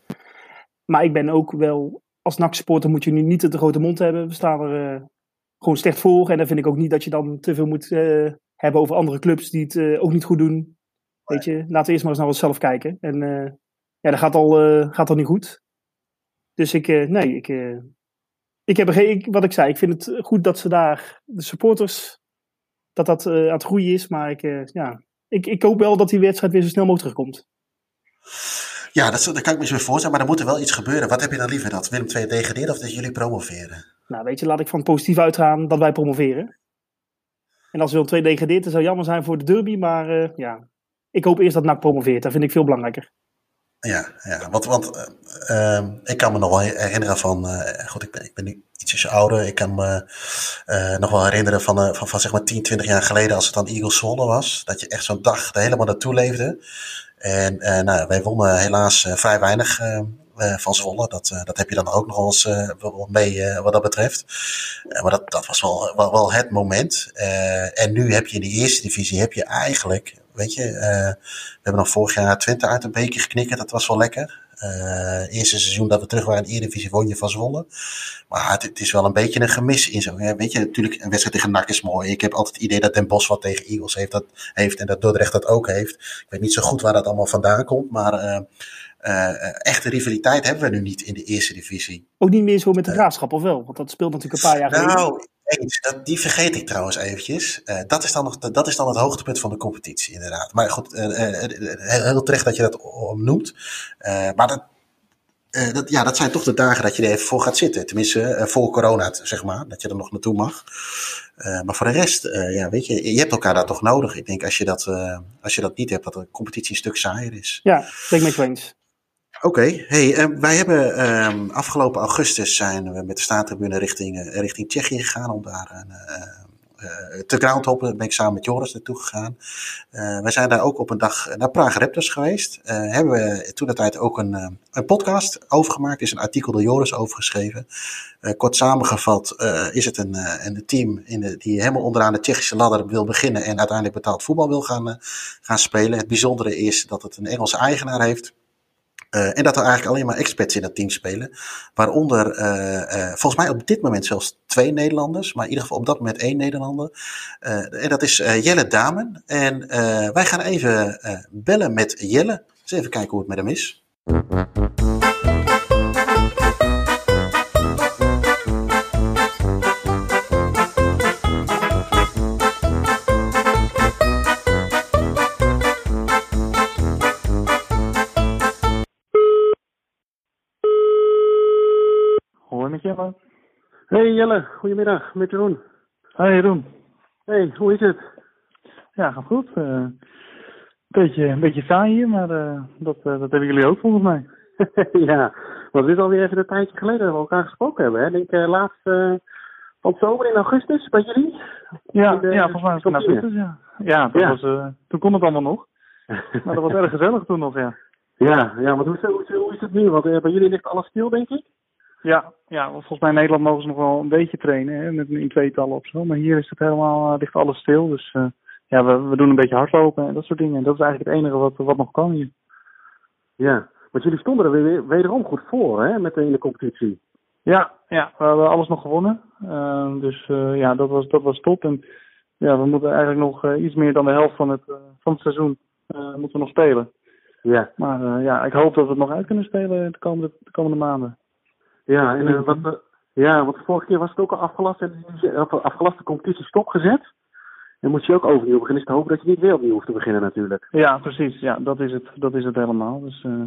Maar ik ben ook wel, als NAC-supporter moet je nu niet te grote mond hebben. We staan er gewoon slecht voor. En dan vind ik ook niet dat je dan te veel moet hebben over andere clubs die het ook niet goed doen. Weet je, laten we eerst maar eens naar onszelf kijken. En ja, dat gaat al, uh, gaat al niet goed. Dus ik, nee, ik, ik heb geen, wat ik zei, ik vind het goed dat ze daar, de supporters, dat dat aan het groeien is. Maar ik, ja, ik, ik hoop wel dat die wedstrijd weer zo snel mogelijk terugkomt. Ja, dat, dat kan ik me zo voorstellen, maar er moet er wel iets gebeuren. Wat heb je dan liever, dat Willem II degradeert of dat jullie promoveren? Nou, weet je, laat ik van het positief uitgaan dat wij promoveren. En als Willem II degradeert, dan zou jammer zijn voor de derby, maar ja, ik hoop eerst dat NAC promoveert. Dat vind ik veel belangrijker. Ja, ja want, want uh, ik kan me nog wel herinneren van, uh, goed, ik ben, ik ben nu ietsjes ouder. Ik kan me nog wel herinneren van, van, van zeg maar 10, 20 jaar geleden als het dan Eagles Zwolle was. Dat je echt zo'n dag er helemaal naartoe leefde. En nou, wij wonnen helaas vrij weinig van Zwolle. Dat, dat heb je dan ook nog wel eens mee wat dat betreft. maar dat, dat was wel, wel, wel het moment. en nu heb je in de eerste divisie heb je eigenlijk Weet je, we hebben nog vorig jaar Twente uit een beker geknikken. Dat was wel lekker. Eerste seizoen dat we terug waren in Eredivisie won je van Zwolle. Maar het, is wel een beetje een gemis in zo. Weet je, natuurlijk een wedstrijd tegen NAC is mooi. Ik heb altijd het idee dat Den Bosch wat tegen Eagles heeft, dat, heeft en dat Dordrecht dat ook heeft. Ik weet niet zo goed waar dat allemaal vandaan komt, maar... echte rivaliteit hebben we nu niet in de eerste divisie. Ook niet meer zo met de graafschap, of wel? Want dat speelt natuurlijk een paar jaar geleden. Nou, eens, dat, die vergeet ik trouwens eventjes. Uh, dat, is dan nog, dat is dan het hoogtepunt van de competitie, inderdaad. Maar goed, uh, heel terecht dat je dat noemt. maar dat, dat, ja, dat zijn toch de dagen dat je er even voor gaat zitten. Tenminste, voor corona, zeg maar. Dat je er nog naartoe mag. maar voor de rest, ja, weet je, je hebt elkaar daar toch nodig. Ik denk als je dat, als je dat niet hebt, dat de competitie een stuk saaier is. Ja, ben ik met je eens. Oké, hey, uh, wij hebben um, afgelopen augustus zijn we met de staattribune richting, uh, richting Tsjechië gegaan om daar een, uh, te groundhoppen. Ben ik samen met Joris naartoe gegaan. wij zijn daar ook op een dag naar Praag Raptors geweest. hebben we toen de tijd ook een, een podcast over gemaakt. Is een artikel door Joris over geschreven. kort samengevat is het een, een team in de, die helemaal onderaan de Tsjechische ladder wil beginnen en uiteindelijk betaald voetbal wil gaan, gaan spelen. Het bijzondere is dat het een Engelse eigenaar heeft. Uh, en dat er eigenlijk alleen maar experts in dat team spelen. Waaronder, uh, uh, volgens mij op dit moment zelfs twee Nederlanders. Maar in ieder geval op dat moment één Nederlander. en dat is Jelle Damen. En wij gaan even bellen met Jelle. Eens even kijken hoe het met hem is. Met Jelle. Hey Jelle, goedemiddag, met Jeroen. Hey Jeroen. Hey, hoe is het? Ja, gaat goed. Uh, beetje, een beetje saai hier, maar uh, dat, uh, dat hebben jullie ook volgens mij. ja, want het is alweer even een tijdje geleden dat we elkaar gesproken hebben. Hè? Ik denk laatst oktober, in augustus bij jullie? Ja, de- ja volgens mij was het in augustus, ja. Ja, dat Ja. Was, eh, toen kon het allemaal nog. Maar dat was erg gezellig toen nog, ja. ja, ja, want hoe, is- hoe, is- hoe is het nu? Want eh, bij jullie ligt alles stil, denk ik? Ja, ja, volgens mij in Nederland mogen ze nog wel een beetje trainen, hè, met in tweetallen of zo. Maar hier is het helemaal, eh, ligt alles stil. Dus eh, ja, we, we doen een beetje hardlopen en dat soort dingen. En dat is eigenlijk het enige wat, wat nog kan hier. Ja, want jullie stonden er weer, wederom goed voor, hè, met de, in de competitie. Ja, ja, we hebben alles nog gewonnen. Eh, dus eh, ja, dat was, dat was top. En ja, we moeten eigenlijk nog iets meer dan de helft van het, van het seizoen moeten we nog spelen. Ja, Maar ja, ik hoop dat we het nog uit kunnen spelen de komende, de komende maanden. Ja en eh, wat, eh, ja, want de vorige keer was het ook al afgelast, en de afgelaste competitie stopgezet. En moet je ook overnieuw beginnen, is te hopen dat je niet weer opnieuw hoeft te beginnen natuurlijk. Ja, precies. Ja, dat is het, dat is het helemaal. Dus eh,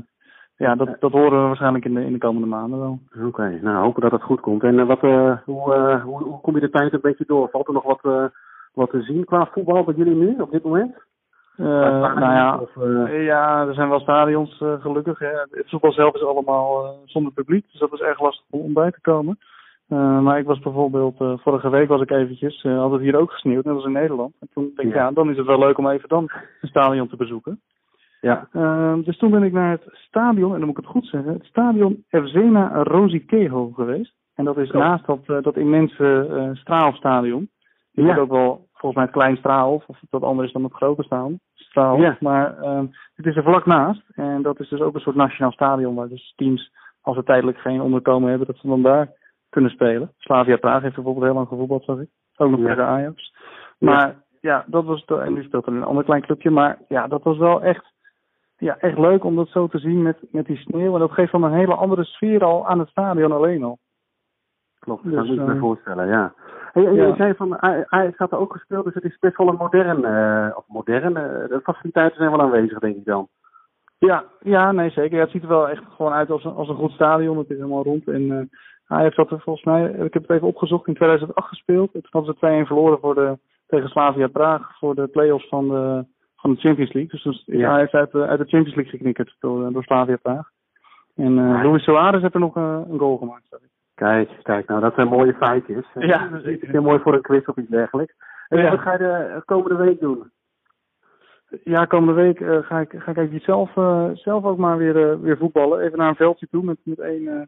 ja, dat, dat horen we waarschijnlijk in de, in de komende maanden wel. Oké, nou hopen dat het goed komt. En wat, eh, hoe, hoe, hoe kom je de tijd een beetje door? Valt er nog wat, eh, wat te zien qua voetbal bij jullie nu, op dit moment? Eh, nou ja, Of, eh, ja, er zijn wel stadions eh, gelukkig. Hè. Het voetbal zelf is allemaal zonder publiek, dus dat is erg lastig om, bij te komen. Maar ik was bijvoorbeeld, vorige week was ik eventjes, eh, had het hier ook gesneeuwd, net als in Nederland. En toen denk ik, Ja. ja, dan is het wel leuk om even dan een stadion te bezoeken. ja, dus toen ben ik naar het stadion, en dan moet ik het goed zeggen, het stadion Evzena Rosikeho geweest. En dat is Oh. naast dat, dat immense straalstadion. Die Ja. wordt ook wel volgens mij het klein straalhof, of dat anders is dan het grote staan. Ja. Maar ehm, het is er vlak naast. En dat is dus ook een soort nationaal stadion waar dus teams, als ze tijdelijk geen onderkomen hebben, dat ze dan daar kunnen spelen. Slavia Praag heeft bijvoorbeeld heel lang gevoetbald, zag ik. Ook nog Ja. tegen Ajax. Maar ja, dat was de, en nu speelt er een ander klein clubje. Maar ja, dat was wel echt, ja, echt leuk om dat zo te zien met, met die sneeuw. En dat geeft dan een hele andere sfeer al aan het stadion alleen al. klopt. Dus, dat moet je me eh, voorstellen, ja. Hey, ja. zei van, Aj- Ajax had er ook gespeeld, dus het is best wel een modern, eh, of modern, eh, de faciliteiten zijn wel aanwezig, denk ik dan. Ja, ja, nee zeker. Ja, het ziet er wel echt gewoon uit als een, als een goed stadion. Het is helemaal rond. En eh Ajax had er volgens mij, ik heb het even opgezocht, in 2008 gespeeld. Toen hadden ze 2-1 verloren voor de, tegen Slavia Praag voor de play-offs van de, van de Champions League. Dus is Ja. Ajax uit de, uit de Champions League geknikkerd door, door Slavia Praag. En eh Ah. Luis Suarez heeft er nog een goal gemaakt. Kijk, kijk, nou dat zijn mooie feitjes. Ja, dat is heel mooi voor een quiz of iets dergelijks. En Ja. wat ga je de komende week doen? Ja, komende week eh, ga ik, ga ik even zelf, eh, zelf ook maar weer, eh, weer voetballen. Even naar een veldje toe met, met één, eh,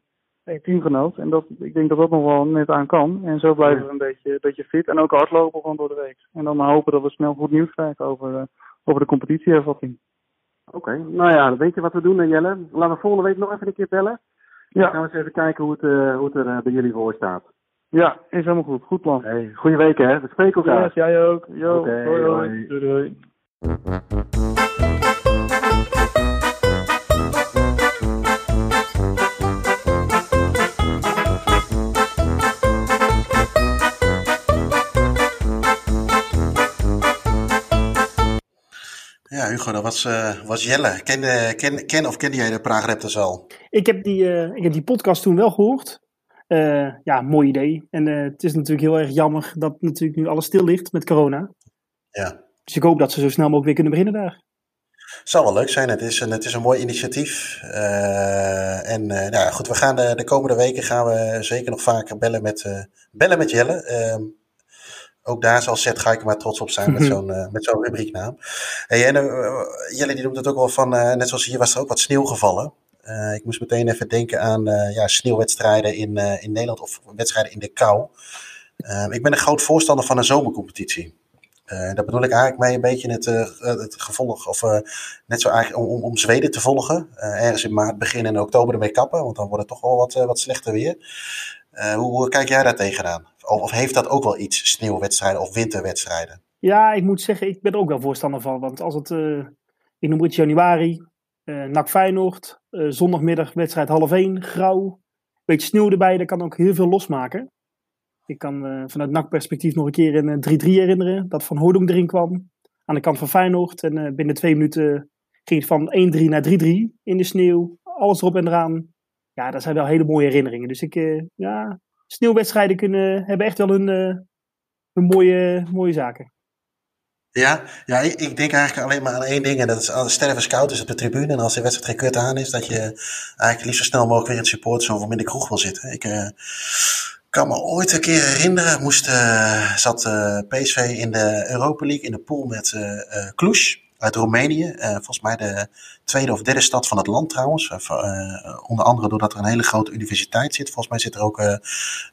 één teamgenoot. En dat, ik denk dat dat nog wel net aan kan. En zo blijven we een beetje, een beetje fit. En ook hardlopen gewoon door de week. En dan maar hopen dat we snel goed nieuws krijgen over, eh, over de competitiehervatting. Oké, nou ja, dan weet je wat we doen, eh, Jelle. Laten we volgende week nog even een keer bellen. Dan gaan Ja, we eens even kijken hoe het, eh, hoe het er eh, bij jullie voor staat. ja, is helemaal goed. Goed plan. Hey, goeie week hè, we spreken elkaar. Yes, jij ook. Yo, Oké, hoi, hoi. hoi. Doei, doei. Ja, Hugo, dat was, eh, was Jelle. Ken, eh, ken, ken of kende jij de Praag Raptors al? Ik heb die, eh, ik heb die podcast toen wel gehoord. Eh, ja, mooi idee. En het is natuurlijk heel erg jammer dat natuurlijk nu alles stil ligt met corona. Ja. Dus ik hoop dat ze zo snel mogelijk weer kunnen beginnen daar. Zou wel leuk zijn. Het is een, het is een mooi initiatief. En eh, nou ja, goed, we gaan de, de komende weken gaan we zeker nog vaker bellen met, eh, bellen met Jelle. Ook daar zal Seth Geiken maar trots op zijn met zo'n eh, met zo'n rubrieknaam. Hey, en, eh, Jelle die noemt het ook wel van, eh, net zoals hier was er ook wat sneeuw gevallen. Eh, ik moest meteen even denken aan eh, ja, sneeuwwedstrijden in, eh, in Nederland of wedstrijden in de kou. Ik ben een groot voorstander van een zomercompetitie. Eh, daar bedoel ik eigenlijk mee een beetje het, eh, het gevolg, of eh, net zo eigenlijk om, om, om Zweden te volgen. Eh, ergens in maart beginnen en oktober ermee kappen, want dan wordt het toch wel wat, eh, wat slechter weer. Eh, hoe, hoe kijk jij daar tegenaan? Of, heeft dat ook wel iets, sneeuwwedstrijden of winterwedstrijden? Ja, ik moet zeggen, ik ben er ook wel voorstander van. Want als het, eh, ik noem het januari, eh NAC Feyenoord, eh, zondagmiddag wedstrijd half één, grauw, beetje sneeuw erbij, dat kan ook heel veel losmaken. Ik kan vanuit NAC-perspectief nog een keer een eh, 3-3 herinneren, dat Van Hooydonk erin kwam, aan de kant van Feyenoord. En binnen twee minuten ging het van 1-3 naar 3-3 in de sneeuw, alles erop en eraan. Ja, dat zijn wel hele mooie herinneringen. Dus ik, ja, sneeuwwedstrijden kunnen, hebben echt wel hun, eh, mooie, mooie zaken. Ja, ja ik, ik denk eigenlijk alleen maar aan één ding. En dat is als sterven scout is op de tribune. En als de wedstrijd geen kut aan is, dat je eigenlijk liefst zo snel mogelijk weer in het supporters of in de kroeg wil zitten. Ik, eh, kan me ooit een keer herinneren, moest, uh, zat PSV in de Europa League in de pool met uh, Cluj uit Roemenië. volgens mij de tweede of derde stad van het land trouwens. onder andere doordat er een hele grote universiteit zit. Volgens mij zit er ook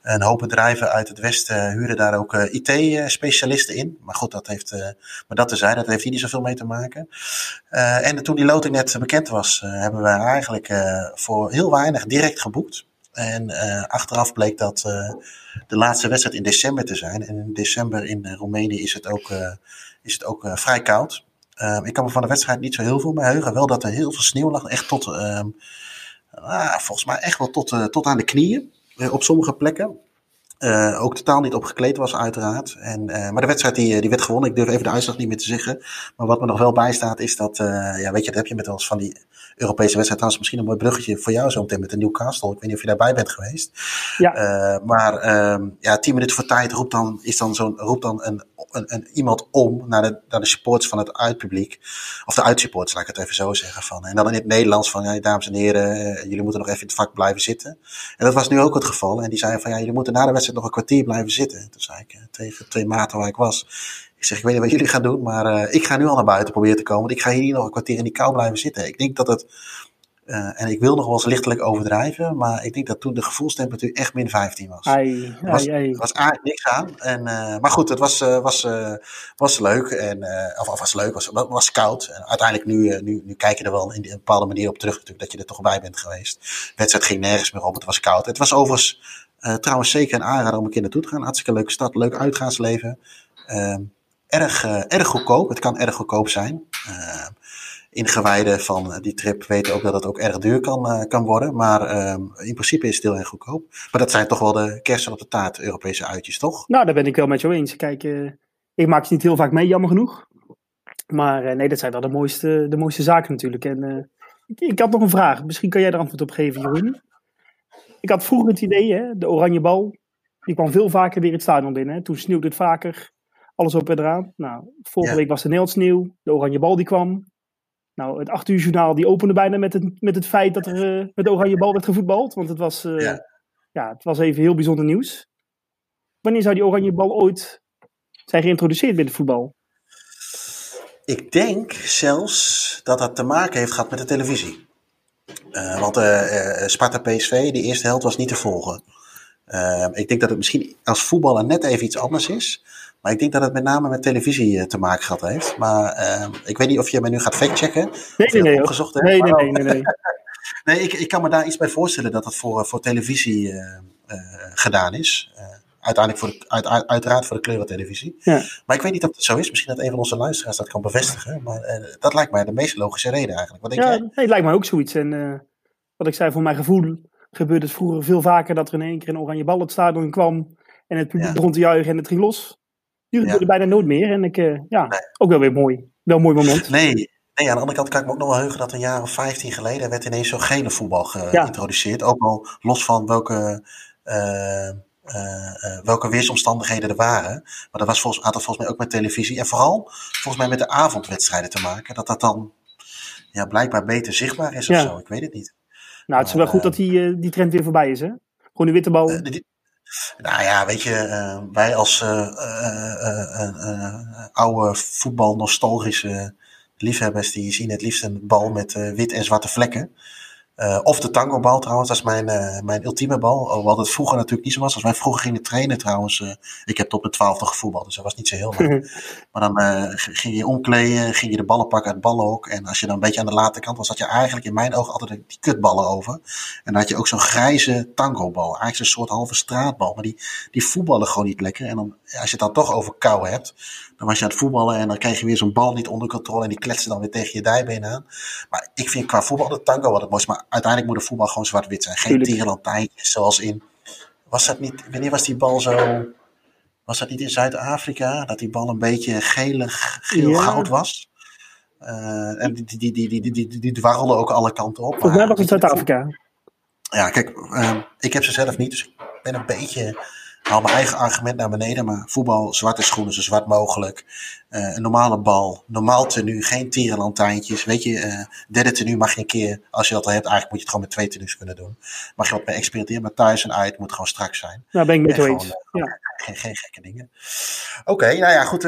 een hoop bedrijven uit het westen huren daar ook IT-specialisten in. Maar goed, dat heeft, maar dat tezijde, dat heeft hier niet zoveel mee te maken. en toen die loting net bekend was, hebben we eigenlijk voor heel weinig direct geboekt. En achteraf bleek dat de laatste wedstrijd in december te zijn. En in december in Roemenië is het ook, is het ook vrij koud. Ehm, ik kan me van de wedstrijd niet zo heel veel meer heugen. Wel dat er heel veel sneeuw lag. Echt tot, ehm, ah, volgens mij echt wel tot, tot aan de knieën. op sommige plekken. Uh, ook totaal niet opgekleed was, uiteraard. En, uh, maar de wedstrijd die, die werd gewonnen. Ik durf even de uitslag niet meer te zeggen. Maar wat me nog wel bijstaat is dat, uh, ja, weet je, dat heb je met ons van die Europese wedstrijd. Trouwens, misschien een mooi bruggetje voor jou zo meteen met de Newcastle. Ik weet niet of je daarbij bent geweest. Ja. maar um, ja, tien minuten voor tijd roept dan, is dan zo'n, roept dan een, een, een, iemand om naar de, naar de supports van het uitpubliek. Of de uitsupports, laat ik het even zo zeggen. Van. En dan in het Nederlands van, ja, dames en heren, jullie moeten nog even in het vak blijven zitten. En dat was nu ook het geval. En die zeiden van, ja, jullie moeten na de wedstrijd nog een kwartier blijven zitten. Toen zei ik eh, tegen twee maten waar ik was. Ik zeg, ik weet niet wat jullie gaan doen, maar uh, ik ga nu al naar buiten proberen te komen. Want ik ga hier nog een kwartier in die kou blijven zitten. Ik denk dat het, uh, en ik wil nog wel eens lichtelijk overdrijven, maar ik denk dat toen de gevoelstemperatuur echt min 15 was. Ai, er was, ai, ai. was eigenlijk niks aan. En, uh, maar goed, het was, uh, was, was leuk. En, of, of was leuk, was, was koud. En uiteindelijk nu, nu, nu kijk je er wel in een bepaalde manier op terug natuurlijk, dat je er toch bij bent geweest. De wedstrijd ging nergens meer op, het was koud. Het was overigens uh, trouwens zeker een aanrader om een keer naartoe te gaan. Hartstikke leuke stad, leuk uitgaansleven. Uh, erg, uh, erg goedkoop, het kan erg goedkoop zijn. Uh, ingewijden van die trip weten ook dat het ook erg duur kan, kan worden. Maar ehm, in principe is het heel erg goedkoop. Maar dat zijn toch wel de kersen op de taart, Europese uitjes, toch? Nou, daar ben ik wel met jou eens. Kijk, ik maak ze niet heel vaak mee, jammer genoeg. Maar nee, dat zijn wel de mooiste, de mooiste zaken natuurlijk. En ik, ik had nog een vraag. Misschien kan jij er antwoord op geven, Jeroen. Ik had vroeger het idee, hè, de oranje bal, die kwam veel vaker weer het stadion binnen. Hè. Toen sneeuwde het vaker, alles op en eraan. Nou, vorige Ja. week was er sneeuw, de oranje bal die kwam. Nou, het 8 uur journaal die opende bijna met het, met het feit dat er eh, met de oranje bal werd gevoetbald. Want het was, eh, Ja. ja. het was even heel bijzonder nieuws. Wanneer zou die oranje bal ooit zijn geïntroduceerd binnen het voetbal? Ik denk zelfs dat dat te maken heeft gehad met de televisie. Uh, want uh, uh, Sparta PSV, die eerste helft, was niet te volgen. Uh, ik denk dat het misschien als voetballer net even iets anders is. Maar ik denk dat het met name met televisie te maken gehad heeft. Maar uh, ik weet niet of je mij nu gaat factchecken. Nee, nee, nee. dat opgezocht hebt. Nee, nee, nee, nee, nee. nee ik, ik kan me daar iets bij voorstellen dat het voor, voor televisie gedaan is. Uiteindelijk voor de, uit, uit, uiteraard voor de kleurentelevisie. Ja. Maar ik weet niet of het zo is. Misschien dat een van onze luisteraars dat kan bevestigen. Maar uh, dat lijkt mij de meest logische reden eigenlijk. Wat denk Ja, jij? nee, het lijkt mij ook zoiets. En uh, wat ik zei, voor mijn gevoel gebeurde het vroeger veel vaker dat er in één keer een oranje bal het stadion kwam. En het publiek Ja. begon te juichen en het ging los. Nu gebeurde bijna nooit meer. En ik, uh, ja, Nee. ook wel weer mooi. Wel een mooi moment. Nee, nee, aan de andere kant kan ik me ook nog wel heugen dat een jaar of 15 geleden werd ineens zo'n gele voetbal geïntroduceerd. Ook al los van welke, uh, uh, uh, welke weersomstandigheden er waren. Maar dat was volgens, had dat volgens mij ook met televisie. En vooral volgens mij met de avondwedstrijden te maken. Dat dat dan ja, blijkbaar beter zichtbaar is of zo. Ik weet het niet. Nou, het is wel Maar, goed dat die, uh, die trend weer voorbij is, hè? Gewoon de witte bal. Uh, die- nou ja, weet je, uh, wij als uh, oude voetbal-nostalgische liefhebbers, die zien het liefst een bal met wit en zwarte vlekken. Uh, of de tango-bal trouwens, dat is mijn, uh, mijn ultieme bal. Hoewel het vroeger natuurlijk niet zo was. Als wij vroeger gingen trainen trouwens. Uh, ik heb tot mijn twaalfde gevoetbald, dus dat was niet zo heel lang. maar dan ging je omkleden, ging je de ballen pakken uit het ballenhok. En als je dan een beetje aan de late kant was, had je eigenlijk in mijn ogen altijd die kutballen over. En dan had je ook zo'n grijze tango-bal. Eigenlijk een soort halve straatbal. Maar die, die voetballen gewoon niet lekker. En dan, als je het dan toch over kou hebt, dan was je aan het voetballen en dan kreeg je weer zo'n bal niet onder controle. En die kletste dan weer tegen je dijbeen aan. Maar ik vind qua voetbal de tango wat het mooiste. Maar uiteindelijk moet de voetbal gewoon zwart-wit zijn. Geen tierenlantijntjes zoals in. Was dat niet. Wanneer was die bal zo. Was dat niet in Zuid-Afrika? Dat die bal een beetje gelig, geel Ja. goud was. Uh, en die, die, die, die, die, die, die, die dwarrelde ook alle kanten op. Volgens mij weet je, Zuid-Afrika. Ja, kijk, uh, ik heb ze zelf niet, dus ik ben een beetje haal mijn eigen argument naar beneden, maar voetbal, zwarte schoenen, zo zwart mogelijk. Uh, een normale bal, normaal tenue, geen tierenlantijntjes. Weet je, uh, derde tenue mag je een keer, als je dat al hebt, eigenlijk moet je het gewoon met twee tenues kunnen doen. Mag je wat mee experimenteren, maar thuis en uit moet gewoon strak zijn. Nou, ben ik met je eens. Uh, ja. Geen, geen gekke dingen. Oké, okay, nou ja, goed.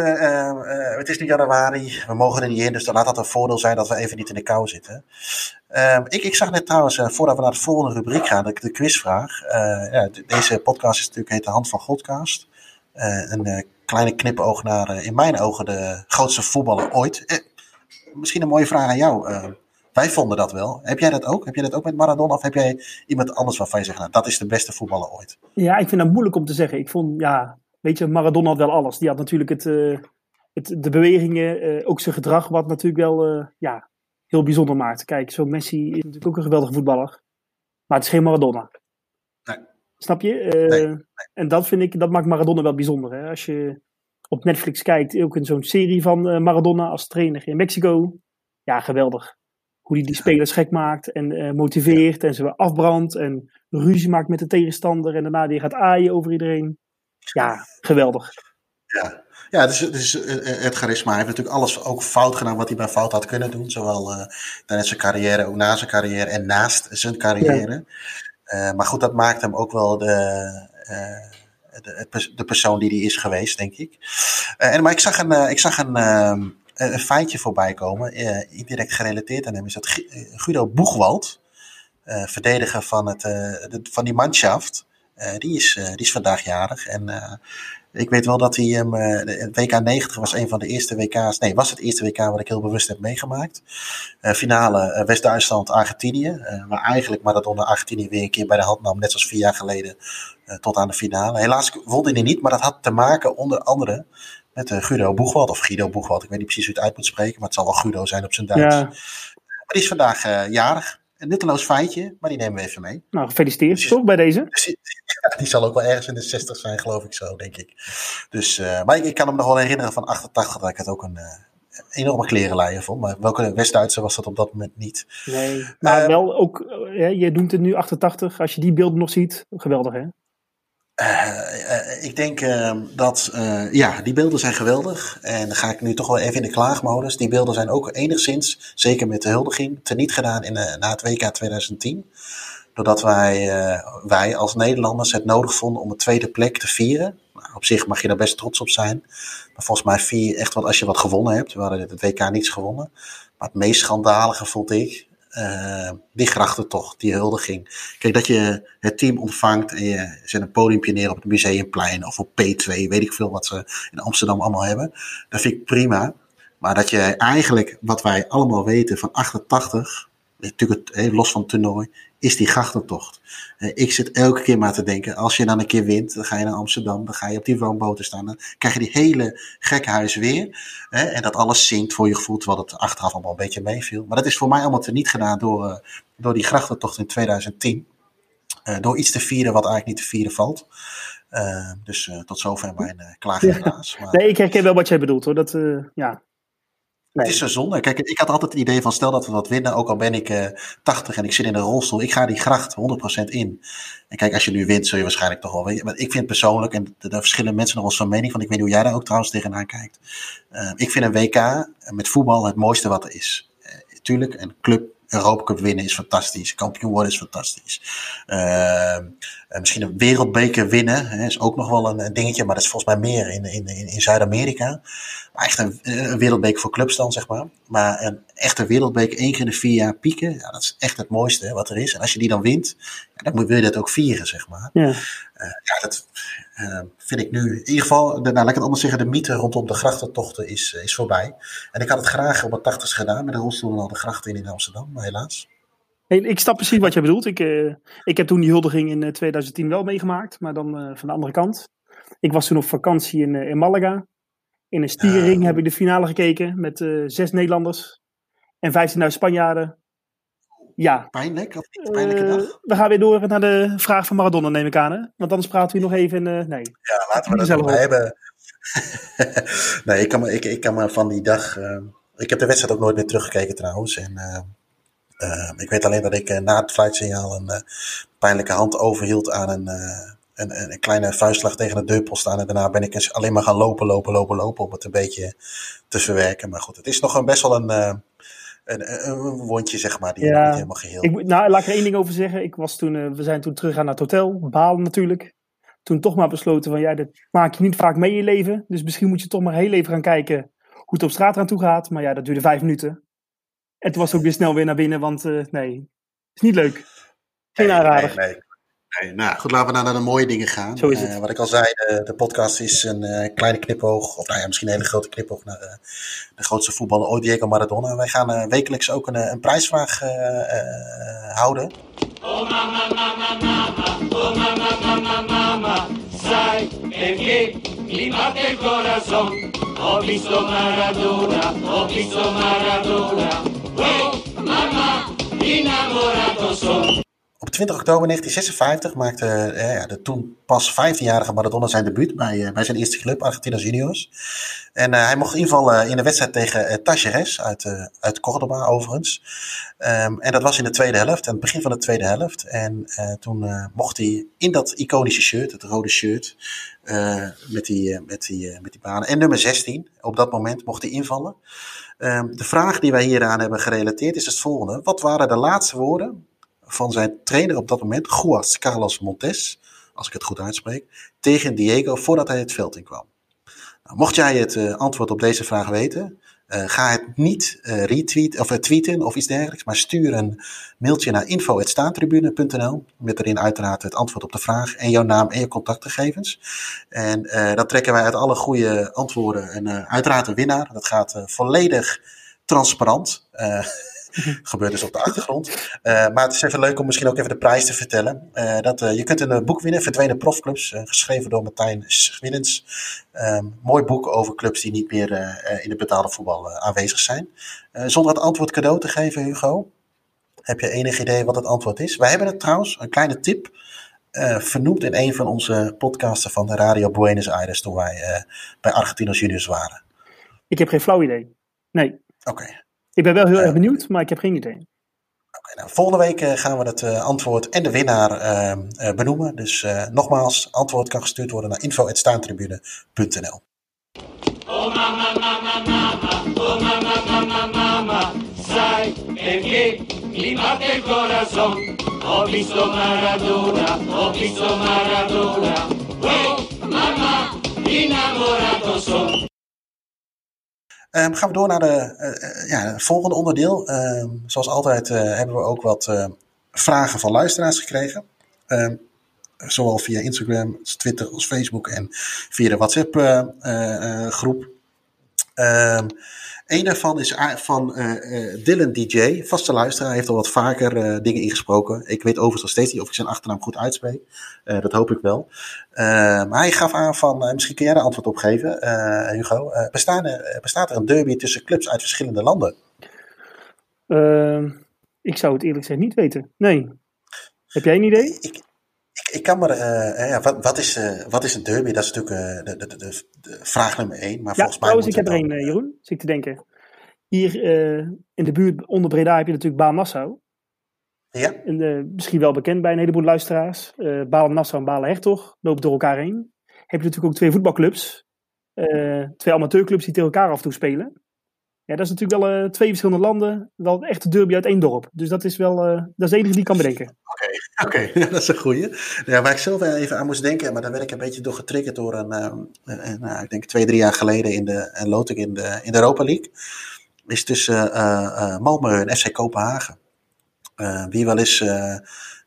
het is nu januari, we mogen er niet in, dus dan laat dat een voordeel zijn dat we even niet in de kou zitten. ik, ik zag net trouwens, voordat we naar de volgende rubriek gaan, de, de quizvraag. ja, deze podcast is natuurlijk heet de Hand van Godcast. een kleine knipoog naar, in mijn ogen, de grootste voetballer ooit. Eh, misschien een mooie vraag aan jou. Uh, wij vonden dat wel. Heb jij dat ook? Heb jij dat ook met Maradona? Of heb jij iemand anders waarvan je zegt, nou, dat is de beste voetballer ooit? Ja, ik vind dat moeilijk om te zeggen. Ik vond, ja, weet je, Maradona had wel alles. Die had natuurlijk het, uh, het de bewegingen, ook zijn gedrag, wat natuurlijk wel, ja, heel bijzonder maakt. Kijk, zo Messi is natuurlijk ook een geweldige voetballer. Maar het is geen Maradona. Snap je? Uh, En dat vind ik, dat maakt Maradona wel bijzonder. Hè? Als je op Netflix kijkt, ook in zo'n serie van uh, Maradona als trainer in Mexico. Ja, geweldig. Hoe hij die, spelers gek maakt en uh, motiveert en ze weer afbrandt en ruzie maakt met de tegenstander en daarna die gaat aaien over iedereen. Ja, geweldig. Ja, ja dus, dus het charisma heeft natuurlijk alles ook fout gedaan wat hij bij fout had kunnen doen. Zowel uh, tijdens zijn carrière, ook na zijn carrière en naast zijn carrière. Ja. Uh, maar goed, dat maakt hem ook wel de, uh, de, de, persoon die hij is geweest, denk ik. Uh, en, maar ik zag een, ik zag een, een feitje voorbij komen, indirect gerelateerd aan hem, is dat Guido Boegwald, verdediger van, het, van die manschaft, die, is, die is vandaag jarig. En ik weet wel dat hij hem. WK 90 was een van de eerste WK's. Nee, was het eerste WK wat ik heel bewust heb meegemaakt. Uh, finale uh, West-Duitsland, Argentinië. waar eigenlijk Maradona Argentinië weer een keer bij de hand nam. Net zoals vier jaar geleden. tot aan de finale. Helaas won hij niet, maar dat had te maken onder andere met Guido Boegwald. Of Guido Boegwald. Ik weet niet precies hoe het uit moet spreken. Maar het zal wel Guido zijn op zijn Duits. Ja. Maar die is vandaag jarig. Een nutteloos feitje, maar die nemen we even mee. Nou, gefeliciteerd dus, toch bij deze? Dus, die zal ook wel ergens in de 60 zijn, geloof ik zo, denk ik. Dus, uh, maar ik, ik, kan hem nog wel herinneren van 88 dat ik het ook een uh, enorme klerenleier vond. Maar welke West-Duitser was dat op dat moment niet? Nee, maar uh, wel ook, je doet het nu 88, als je die beelden nog ziet, geweldig hè? Ik denk uh, dat, ja, die beelden zijn geweldig. En dan ga ik nu toch wel even in de klaagmodus. Die beelden zijn ook enigszins, zeker met de huldiging, teniet gedaan in, na het WK 2010. Doordat wij, wij als Nederlanders het nodig vonden om een tweede plek te vieren. Nou, op zich mag je daar best trots op zijn. Maar volgens mij vier echt wat als je wat gewonnen hebt. We hadden het WK niets gewonnen. Maar het meest schandalige vond ik, uh, die grachtentocht, die huldiging. Kijk, dat je het team ontvangt en je zet een podiumpje neer op het Museumplein of op P2, weet ik veel wat ze in Amsterdam allemaal hebben. Dat vind ik prima. Maar dat je eigenlijk, wat wij allemaal weten van 88, natuurlijk los van het toernooi, is die grachtentocht. ik zit elke keer maar te denken, als je dan een keer wint, dan ga je naar Amsterdam, dan ga je op die woonboten staan, dan krijg je die hele gekke huis weer. en dat alles zinkt voor je gevoel, terwijl het achteraf allemaal een beetje meeviel. Maar dat is voor mij allemaal te niet gedaan door, uh, door die grachtentocht in 2010. Uh, door iets te vieren wat eigenlijk niet te vieren valt. Dus tot zover mijn uh, helaas. Maar... Nee, ik herken wel wat jij bedoelt hoor. Dat, ja, Het is zo zonde. Kijk, ik had altijd het idee van stel dat we wat winnen, ook al ben ik uh, 80 en ik zit in een rolstoel, ik ga die gracht 100% in. En kijk, als je nu wint, zul je waarschijnlijk toch wel weten. Maar ik vind persoonlijk, en daar verschillen mensen nog wel mening van, ik weet niet hoe jij daar ook trouwens tegenaan kijkt. Uh, ik vind een WK met voetbal het mooiste wat er is. Uh, tuurlijk, een club Europa Cup winnen is fantastisch. Kampioen worden is fantastisch. Uh, misschien een wereldbeker winnen hè, is ook nog wel een, dingetje, maar dat is volgens mij meer in, in, in Zuid-Amerika. Maar echt een, een, wereldbeker voor clubs dan, zeg maar. Maar een echte wereldbeker één keer in de vier jaar pieken, ja, dat is echt het mooiste wat er is. En als je die dan wint, ja, dan wil je dat ook vieren, zeg maar. Ja, uh, ja dat uh, vind ik nu, in ieder geval, de, nou, laat ik het anders zeggen, de mythe rondom de grachtentochten is, is voorbij. En ik had het graag op het tachtigste gedaan met de rolstoel en al de grachten in in Amsterdam, maar helaas. Hey, ik snap precies wat jij bedoelt. Ik, uh, ik heb toen die huldiging in 2010 wel meegemaakt, maar dan uh, van de andere kant. Ik was toen op vakantie in, in Malaga. In een stierring heb ik de finale gekeken met zes Nederlanders en 15.000 Spanjaarden. Ja. Pijnlijk? Of niet? Pijnlijke dag? We gaan weer door naar de vraag van Maradona, neem ik aan. Hè? Want anders praten we nog even. In, nee. Ja, laten we dat zelf hebben. nee, ik kan, me, ik, ik kan me van die dag. Uh, ik heb de wedstrijd ook nooit meer teruggekeken trouwens. En, uh, uh, ik weet alleen dat ik na het fluitsignaal een pijnlijke hand overhield aan een, een, een, kleine vuistslag tegen de deurpost staan. En daarna ben ik alleen maar gaan lopen, lopen, lopen, lopen. Om het een beetje te verwerken. Maar goed, het is nog een, best wel een, een, een wondje, zeg maar. Die ja, niet helemaal geheel. Ik, nou, laat ik er één ding over zeggen. Ik was toen, we zijn toen teruggegaan naar het hotel. Balen natuurlijk. Toen toch maar besloten van ja, dat maak je niet vaak mee in je leven. Dus misschien moet je toch maar heel even gaan kijken hoe het op straat aan toe gaat. Maar ja, dat duurde vijf minuten. En toen was ook weer snel weer naar binnen, want uh, nee, is niet leuk. Geen nee, aanrader. Nee, nee. Nou goed, laten we naar de mooie dingen gaan. Zo is het. Uh, wat ik al zei, de, de podcast is een uh, kleine knipoog, of nou ja, misschien een hele grote knipoog naar uh, de grootste voetballer ooit, Diego Maradona. Wij gaan wekelijks ook een, een prijsvraag houden. Oh mama, mama, mama, oh mama, mama, mama, sai perché mi batte il corazon. Ho visto Maradona, ho visto Maradona, oh mama, innamorato son. Op 20 oktober 1956 maakte eh, ja, de toen pas 15-jarige Maradona zijn debuut bij, uh, bij zijn eerste club, Argentinos Juniors. En uh, hij mocht invallen in de wedstrijd tegen uh, Tacheres uit, uit Cordoba overigens. Um, en dat was in de tweede helft, aan het begin van de tweede helft. En toen mocht hij in dat iconische shirt, het rode shirt, met, die, met, die, met die banen. En nummer 16, op dat moment mocht hij invallen. Um, de vraag die wij hieraan hebben gerelateerd is het volgende. Wat waren de laatste woorden van zijn trainer op dat moment, Juas Carlos Montes, als ik het goed uitspreek, tegen Diego voordat hij het veld in kwam. Nou, mocht jij het uh, antwoord op deze vraag weten, uh, ga het niet uh, retweeten of tweeten of iets dergelijks, maar stuur een mailtje naar info.staantribune.nl met erin uiteraard het antwoord op de vraag en jouw naam en je contactgegevens. En dat trekken wij uit alle goede antwoorden en uiteraard een winnaar. Dat gaat volledig transparant. gebeurt dus op de achtergrond. Uh, maar het is even leuk om misschien ook even de prijs te vertellen. Uh, dat, uh, je kunt een boek winnen, Verdwenen Profclubs, geschreven door Martijn Schwinnens. Um, mooi boek over clubs die niet meer in het betaalde voetbal aanwezig zijn. zonder het antwoord cadeau te geven, Hugo, heb je enig idee wat het antwoord is? Wij hebben het trouwens, een kleine tip, vernoemd in een van onze podcasten van de Radio Buenos Aires toen wij bij Argentinos Juniors waren. Ik heb geen flauw idee. Nee. Oké. Ik ben wel heel erg benieuwd, maar ik heb geen idee. Okay, nou, volgende week uh, gaan we het uh, antwoord en de winnaar uh, benoemen. Dus nogmaals, antwoord kan gestuurd worden naar info.staantribune.nl Oh mama, mama, mama, oh mama, mama, mama, sai perché mi batte il corazon. Ho visto Maradona, ho visto Maradona, oh mama, innamorato son. Um, gaan we door naar de, uh, ja, het volgende onderdeel. Uh, zoals altijd uh, hebben we ook wat vragen van luisteraars gekregen. Ehm, zowel via Instagram, Twitter als Facebook en via de WhatsApp een daarvan is van uh, Dylan DJ, vaste luisteraar. heeft al wat vaker uh, dingen ingesproken. Ik weet overigens nog steeds niet of ik zijn achternaam goed uitspreek. Dat hoop ik wel. maar hij gaf aan van, misschien kun jij daar antwoord op geven, Hugo. Bestaan er, bestaat er een derby tussen clubs uit verschillende landen? Ehm, ik zou het eerlijk gezegd niet weten. Nee. Heb jij een idee? Ik, ik kan maar, uh, ja, wat, wat, is, uh, wat is een derby? Dat is natuurlijk uh, de, de, de, de, vraag nummer één. Maar ja, volgens mij. Trouwens, ik heb er een, Jeroen, zit ik te denken. Hier in de buurt onder Breda heb je natuurlijk Baan Nassau. Ja. En, misschien wel bekend bij een heleboel luisteraars. Balen Nassau en Balen Hertog lopen door elkaar heen. Heb je natuurlijk ook twee voetbalclubs. twee amateurclubs die tegen elkaar af en toe spelen. Ja, dat is natuurlijk wel uh, twee verschillende landen. Wel echt een derby uit één dorp. Dus dat is wel, uh, dat is de enige die ik kan bedenken. Oké, oké, dat is een goeie. Ja, waar ik zelf even aan moest denken, maar daar werd ik een beetje door getriggerd door een, uh, nou, ik denk twee, drie jaar geleden in de, een loting in de, in de Europa League. Is tussen Malmö en FC Kopenhagen. wie wel eens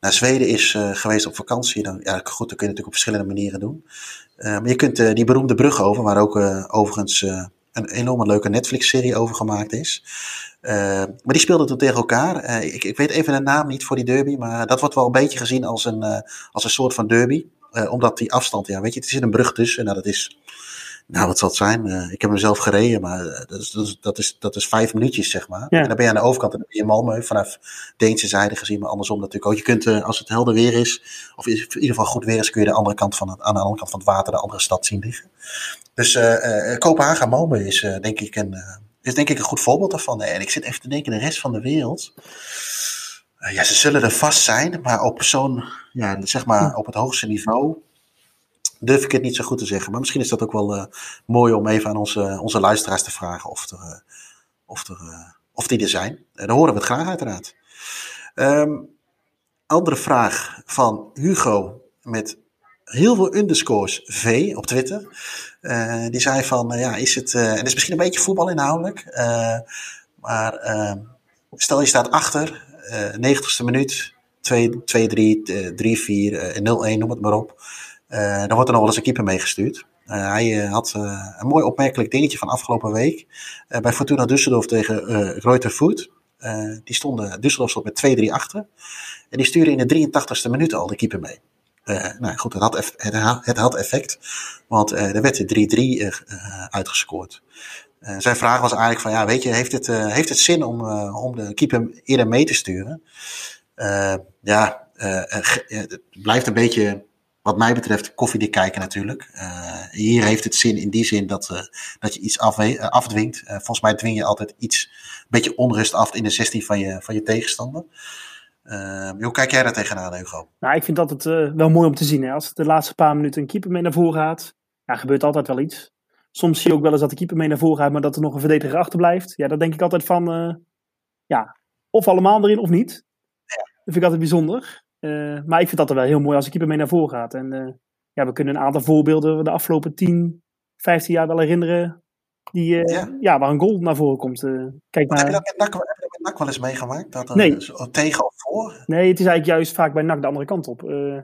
naar Zweden is geweest op vakantie, dan, ja goed, dat kun je natuurlijk op verschillende manieren doen. maar je kunt die beroemde brug over, waar ook overigens een enorme leuke Netflix-serie over gemaakt is. Uh, maar die speelden toen tegen elkaar. Uh, ik, ik, weet even de naam niet voor die derby, maar dat wordt wel een beetje gezien als een, uh, als een soort van derby. omdat die afstand, ja, weet je, is in een brug tussen. Nou, dat is, nou, wat zal het zijn? ik heb hem zelf gereden, maar dat is, dat is, dat is, dat is vijf minuutjes, zeg maar. Ja. En dan ben je aan de overkant en dan ben je in Malmö vanaf Deense zijde gezien, maar andersom natuurlijk ook. Je kunt, als het helder weer is, of in ieder geval goed weer is, kun je de andere kant van het, aan de andere kant van het water de andere stad zien liggen. Dus uh, Kopenhagen Malmö is, uh, denk ik een, is denk ik een goed voorbeeld daarvan. En ik zit even te denken, de rest van de wereld. ja, ze zullen er vast zijn, maar op zo'n, ja, zeg maar op het hoogste niveau. Durf ik het niet zo goed te zeggen. Maar misschien is dat ook wel mooi om even aan onze, onze luisteraars te vragen of, er, of, er, of die er zijn. dan horen we het graag uiteraard. Um, andere vraag van Hugo met heel veel underscores V op Twitter. Die zei van, ja, is het, en is misschien een beetje voetbal inhoudelijk, maar ehm, stel je staat achter, 90ste minuut, 2, 2 3, 3, 4, 0, 1, noem het maar op. dan wordt er nog wel eens een keeper meegestuurd. hij had een mooi opmerkelijk dingetje van afgelopen week bij Fortuna Düsseldorf tegen Reuter Foot. die stonden, Düsseldorf stond met 2-3 achter. En die stuurde in de 83ste minuut al de keeper mee. Uh, nou goed, het had, het had effect, want uh, er werd 3-3 uh, uitgescoord. Uh, zijn vraag was eigenlijk van, ja, weet je, heeft het, heeft het zin om, om de keeper eerder mee te sturen? ja, het blijft een beetje, wat mij betreft, koffiedik kijken natuurlijk. hier heeft het zin in die zin dat, dat je iets afdwingt. volgens mij dwing je altijd iets, een beetje onrust af in de 16 van je, van je tegenstander. Uh, hoe kijk jij daar tegenaan, Hugo? Nou, ik vind dat het wel mooi om te zien. Hè? Als de laatste paar minuten een keeper mee naar voren gaat, ja, gebeurt altijd wel iets. Soms zie je ook wel eens dat de keeper mee naar voren gaat, maar dat er nog een verdediger achterblijft. Ja, dan denk ik altijd van, ja, of allemaal erin of niet. Ja. Dat vind ik altijd bijzonder. Eh, maar ik vind dat er wel heel mooi als de keeper mee naar voren gaat. En ja, we kunnen een aantal voorbeelden de afgelopen 10, 15 jaar wel herinneren. Die, ja. ja. waar een goal naar voren komt. kijk maar, Heb je dat met NAC, wel eens meegemaakt? Dat nee. Tegen of voor? Nee, het is eigenlijk juist vaak bij NAC de andere kant op. Uh,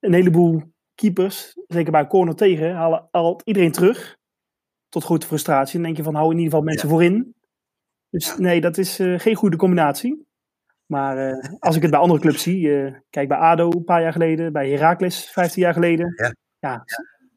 een heleboel keepers, zeker bij corner tegen, halen al iedereen terug. Tot grote frustratie. Dan denk je van hou in ieder geval mensen voorin. Dus nee, dat is uh, geen goede combinatie. Maar uh, als ik het bij andere clubs zie, kijk bij ADO een paar jaar geleden, bij Heracles 15 jaar geleden. Ja, ja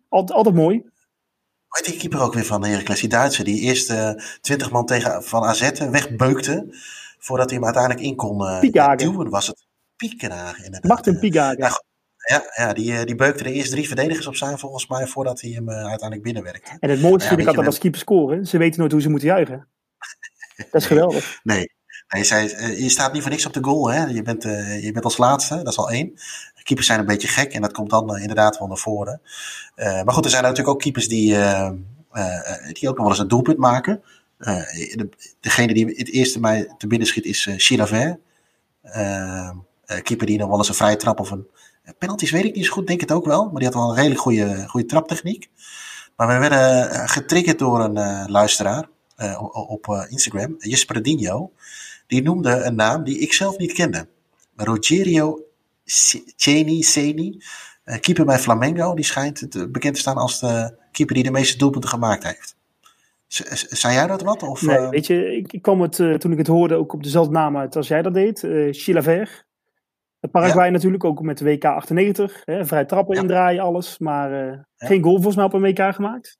altijd, altijd mooi. Hoe heet die keeper ook weer van Heracles, die Duitse, die eerste 20 man tegen van AZ wegbeukte, voordat hij hem uiteindelijk in kon uh, duwen, was het Piekenhagen inderdaad. Martin Piekenhagen. Ja, ja, ja die, die beukte de eerste drie verdedigers op zijn volgens mij voordat hij hem uh, uiteindelijk binnenwerkte. En het mooiste vind ik altijd als keeper scoren. Ze weten nooit hoe ze moeten juichen. Dat is geweldig. Nee, nee zei, uh, je staat niet voor niks op de goal. Hè? Je, bent, uh, je bent als laatste, dat is al één. Keepers zijn een beetje gek en dat komt dan inderdaad wel naar voren. maar goed, er zijn natuurlijk ook keepers die, ook nog wel eens een doelpunt maken. De, degene die het eerste mij te binnen schiet is Chilavert. keeper die nog wel eens een vrije trap of een Penalties weet ik niet zo goed, denk het ook wel. Maar die had wel een redelijk goede, goede traptechniek. Maar we werden getriggerd door een luisteraar op Instagram, Jesper Dinho. Die noemde een naam die ik zelf niet kende. Rogerio Ceni, Ceni, keeper bij Flamengo. Die schijnt bekend te staan als de keeper die de meeste doelpunten gemaakt heeft. Zei jij dat wat? Of, nee, weet je, ik, ik kwam het toen ik het hoorde ook op dezelfde naam uit als jij dat deed. Uh, Chilaver. Paraguay ja. natuurlijk, ook met de WK 98. Hè, vrij trappen ja. indraaien, alles. Maar uh, ja. geen goal volgens mij op een WK gemaakt.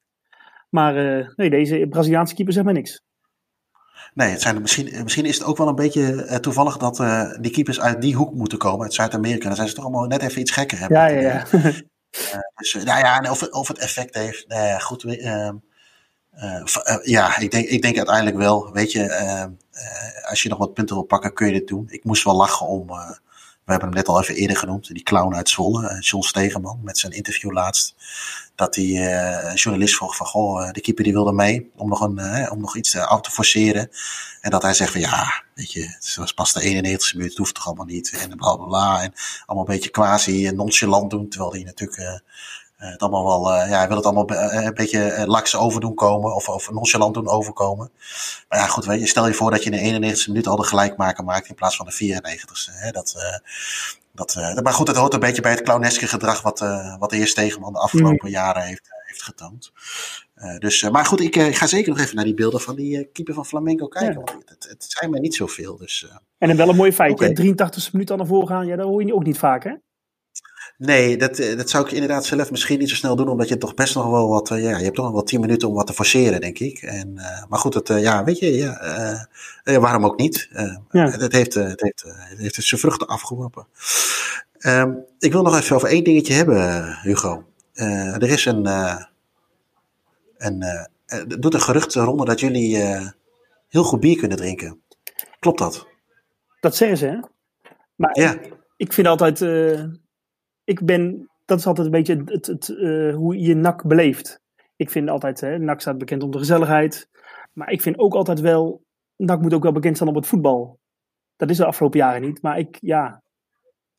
Maar uh, nee, deze Braziliaanse keeper zegt maar niks. Nee, het zijn, misschien, misschien is het ook wel een beetje uh, toevallig dat die keepers uit die hoek moeten komen, uit Zuid-Amerika. Dan zijn ze toch allemaal net even iets gekker. Hebben. Ja, ja, ja. dus, nou ja, en of, of het effect heeft, nou ja, goed. ehm, ja, ik denk, ik denk uiteindelijk wel. Weet je, ehm, als je nog wat punten wil pakken, kun je dit doen. Ik moest wel lachen om we hebben hem net al even eerder genoemd, die clown uit Zwolle, uh, John Stegeman, met zijn interview laatst. Dat die uh, journalist vroeg van, goh, uh, de keeper die wilde mee om nog, een, om nog iets te, te forceren. En dat hij zegt van, ja, weet je, het was pas de 91 minuut, het hoeft toch allemaal niet. En bla bla bla. En allemaal een beetje quasi nonchalant doen, terwijl hij natuurlijk uh, het allemaal wel, uh, ja, hij wil het allemaal uh, een beetje laks overdoen komen of, of nonchalant doen overkomen. Maar ja, goed, weet je, stel je voor dat je in de 91ste minuut al de gelijkmaker maakt in plaats van de 94ste. Hè, dat, dat, maar goed, het hoort een beetje bij het clowneske gedrag wat, wat de heer Stegeman de afgelopen mm. jaren heeft, heeft getoond. dus, maar goed, ik, ga zeker nog even naar die beelden van die keeper van Flamengo kijken. Ja. Het, het, zijn mij niet zoveel. Dus, en dan wel een mooi feitje, okay. 83ste minuut aan naar voren gaan, ja, dat hoor je ook niet vaak hè? Nee, dat, eh, dat zou ik inderdaad zelf misschien niet zo snel doen, omdat je toch best nog wel wat, uh, ja, je hebt toch nog wel tien minuten om wat te forceren, denk ik. En, uh, maar goed, het, uh, ja, weet je, ja, waarom ook niet? Ja. Het, heeft, het, heeft, het heeft zijn vruchten afgeworpen. Um, ik wil nog even over één dingetje hebben, Hugo. er is een, een er doet een gerucht ronde dat jullie heel goed bier kunnen drinken. Klopt dat? Dat zeggen ze, hè? Maar ja. ik, ik vind altijd ik ben dat is altijd een beetje het, het, eh, hoe je NAC beleeft. Ik vind altijd, hè, NAC staat bekend om de gezelligheid. Maar ik vind ook altijd wel, NAC moet ook wel bekend staan op het voetbal. Dat is de afgelopen jaren niet. Maar ik, ja,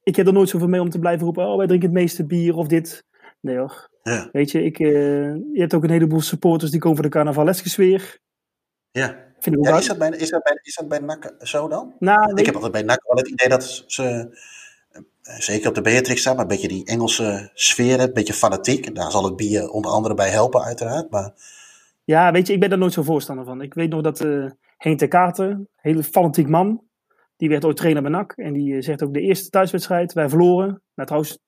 ik heb er nooit zoveel mee om te blijven roepen, oh wij drinken het meeste bier of dit. Nee hoor. Ja. Weet je, ik, eh, je hebt ook een heleboel supporters die komen voor de carnavaleske sfeer. Ja. Vind ik Ja, wel- is, dat bij, is, dat bij, is dat bij NAC zo dan? Nou, Ik heb altijd bij NAC wel het idee dat ze, zeker op de Beatrix maar een beetje die Engelse sfeer, een beetje fanatiek. Daar zal het bier onder andere bij helpen uiteraard. Maar Ja, weet je, ik ben daar nooit zo voorstander van. Ik weet nog dat eh Henk ter een hele fanatiek man, die werd ooit trainer bij NAC. En die eh, zegt ook de eerste thuiswedstrijd, wij verloren. Nou trouwens,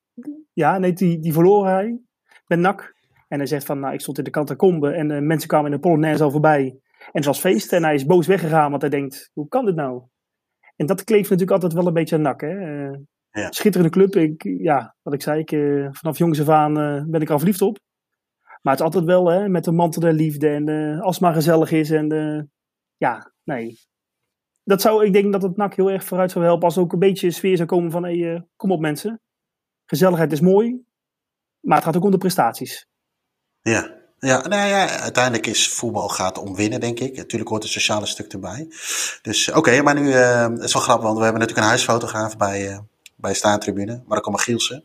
ja, nee, die, die verloren hij bij NAC. En hij zegt van, nou, ik stond in de kantacombe en eh, mensen kwamen in de Polonaise al voorbij. En het was feest en hij is boos weggegaan, want hij denkt, hoe kan dit nou? En dat kleeft natuurlijk altijd wel een beetje aan NAC, hè. Eh, Ja. Schitterende club. Ik, ja, wat ik zei, ik, eh, vanaf jongs af aan eh, ben ik al verliefd op. Maar het is altijd wel hè, met de mantel der liefde en eh, als het maar gezellig is. En ja, nee. Dat zou, ik denk dat het NAC heel erg vooruit zou helpen als er ook een beetje sfeer zou komen van hey, eh, kom op mensen. Gezelligheid is mooi, maar het gaat ook om de prestaties. ja. Ja, nou ja, uiteindelijk is voetbal gaat om winnen, denk ik. Natuurlijk hoort het sociale stuk erbij. Dus oké, maar nu, eh, het is wel grappig, want we hebben natuurlijk een huisfotograaf bij, bij Staantribune, Marco Magielsen.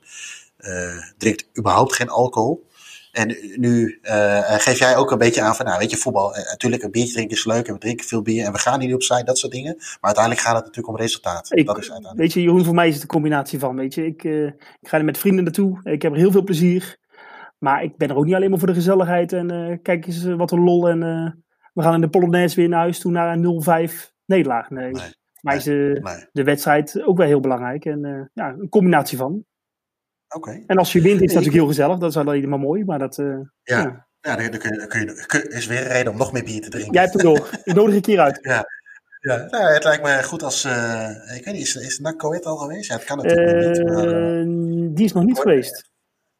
Eh drinkt überhaupt geen alcohol. En nu eh, geef jij ook een beetje aan van, nou weet je, voetbal, eh, natuurlijk een biertje drinken is leuk en we drinken veel bier en we gaan hier opzij, dat soort dingen. Maar uiteindelijk gaat het natuurlijk om resultaat. Ik- dat is uiteindelijk. Weet je, Jeroen, voor mij is het een combinatie van. Weet je, ik, ik ga er met vrienden naartoe. Ik heb er heel veel plezier. Maar ik ben er ook niet alleen maar voor de gezelligheid. En kijk eens wat een lol. En we gaan in de Polonaise weer naar huis toe naar een 0-5 nederlaag. Nee. Nee, Mij is de, Nee, de wedstrijd ook wel heel belangrijk. En eh, ja, een combinatie van. oké. En als je wint, is het natuurlijk heel gezellig. Dat is alleen maar mooi. Maar dat, eh, Ja, ja. ja. dan, dan kun je, dan kun je, kun- is weer een reden om nog meer bier te drinken. jij hebt het door. Ik nodig een keer uit. Ja, nou, het lijkt me goed als. eh, ik weet niet, is, is Coët al geweest? Ja, het kan natuurlijk niet. Maar, eh, Eh, die is nog niet geweest.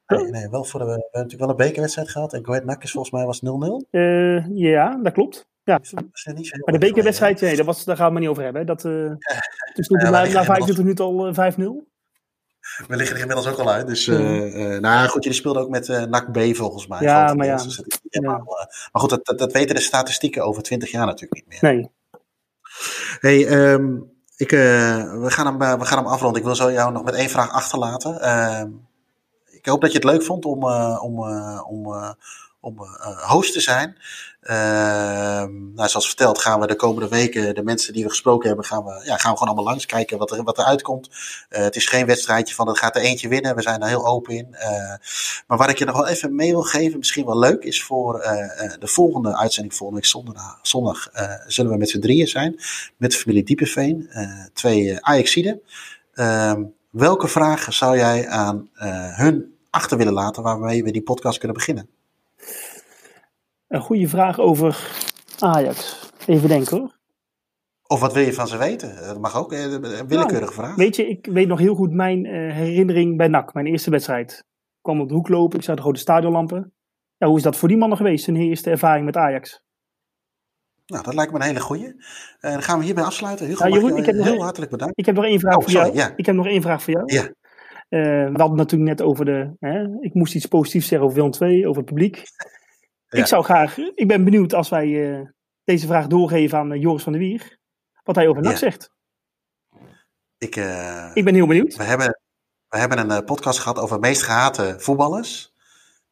nee, nee, wel voor de, we hebben natuurlijk wel een bekerwedstrijd gehad. En Coët Nak is volgens mij was 0-0. Eh, ja, dat klopt. Ja. Dus Maar de bekerwedstrijd, nee, dat was, daar gaan we het niet over hebben. hè. Dat, toen stond Ja, na, na ga 25 minuten al eh, 5-0. mee. We liggen er inmiddels ook al uit. Dus, eh, eh, nou ja, goed, jullie speelden ook met eh NAC B volgens mij. Ja, maar ja. Dus maar goed, dat, dat, dat weten de statistieken over 20 jaar natuurlijk niet meer. Nee. Hey, ehm, ik, we, gaan hem, we gaan hem afronden. Ik wil zo jou nog met één vraag achterlaten. Ehm, ik hoop dat je het leuk vond om, om, om, om host te zijn. Ehm, nou, zoals verteld gaan we de komende weken de mensen die we gesproken hebben, gaan we, ja, gaan we gewoon allemaal langs kijken wat er, wat er uitkomt. Eh, het is geen wedstrijdje van het gaat er eentje winnen. We zijn er heel open in. Eh, maar waar ik je nog wel even mee wil geven, misschien wel leuk, is voor eh, de volgende uitzending volgende week zondag, zondag zullen we met z'n drieën zijn. Met de familie Diepeveen. twee Ajaxiden. Ehm, welke vragen zou jij aan hun achter willen laten waarmee we die podcast kunnen beginnen? Een goede vraag over Ajax. Even denken hoor. Of wat wil je van ze weten? Dat mag ook, eh, een willekeurige vraag. Weet je, ik weet nog heel goed mijn eh, herinnering bij NAC, mijn eerste wedstrijd. Ik kwam op de hoek lopen, ik zag de grote stadionlampen. Ja, hoe is dat voor die mannen geweest, hun eerste ervaring met Ajax? Nou, dat lijkt me een hele goeie. Eh, dan gaan we hierbij afsluiten. Hugo, Jeroen, ik heb heel een- hartelijk bedankt. Ik heb nog één vraag Oh, voor sorry, jou. ja. Ik heb nog één vraag voor jou. Ja. Eh, we hadden natuurlijk net over de. Hè, ik moest iets positiefs zeggen over Willem II, over het publiek. Ik zou graag. Ik ben benieuwd als wij eh, deze vraag doorgeven aan eh, Joris van der Wier. Wat hij over NAC zegt. Ik, eh, Ik ben heel benieuwd. we, hebben, we hebben een podcast gehad over meest gehate voetballers.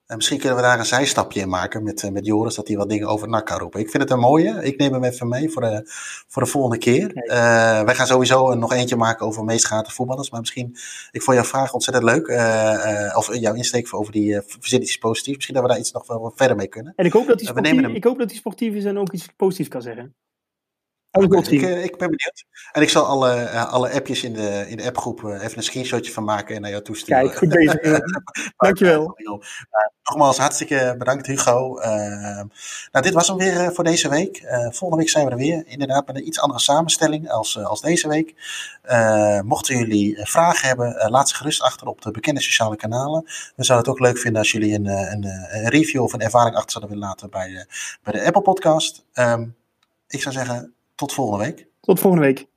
En misschien kunnen we daar een zijstapje in maken met, eh, met Joris, dat hij wat dingen over NAC kan roepen. Ik vind het een mooie. Ik neem hem even mee voor de, voor de volgende keer. Eh, wij gaan sowieso nog eentje maken over meest gehate voetballers. Maar misschien, ik vond jouw vraag ontzettend leuk. eh, eh, of jouw insteek over die uh, iets positief. Misschien dat we daar iets nog wel verder mee kunnen. En ik hoop dat hij Eh, sportief, hem. ik hoop dat hij sportief is en ook iets positiefs kan zeggen. Ik, eh, ik ben benieuwd. En ik zal alle, eh, alle appjes in de, in de appgroep eh, even een screenshotje van maken en naar jou toesturen. Kijk, goed bezig. Dankjewel. Nogmaals, hartstikke bedankt Hugo. Uh, nou, dit was hem weer voor deze week. Uh, volgende week zijn we er weer. Inderdaad met een iets andere samenstelling als, als deze week. Uh, mochten jullie vragen hebben, laat ze gerust achter op de bekende sociale kanalen. We zouden het ook leuk vinden als jullie een, een, een review of een ervaring achter zouden willen laten bij, bij de Apple podcast. Um, ik zou zeggen, tot volgende week. Tot volgende week.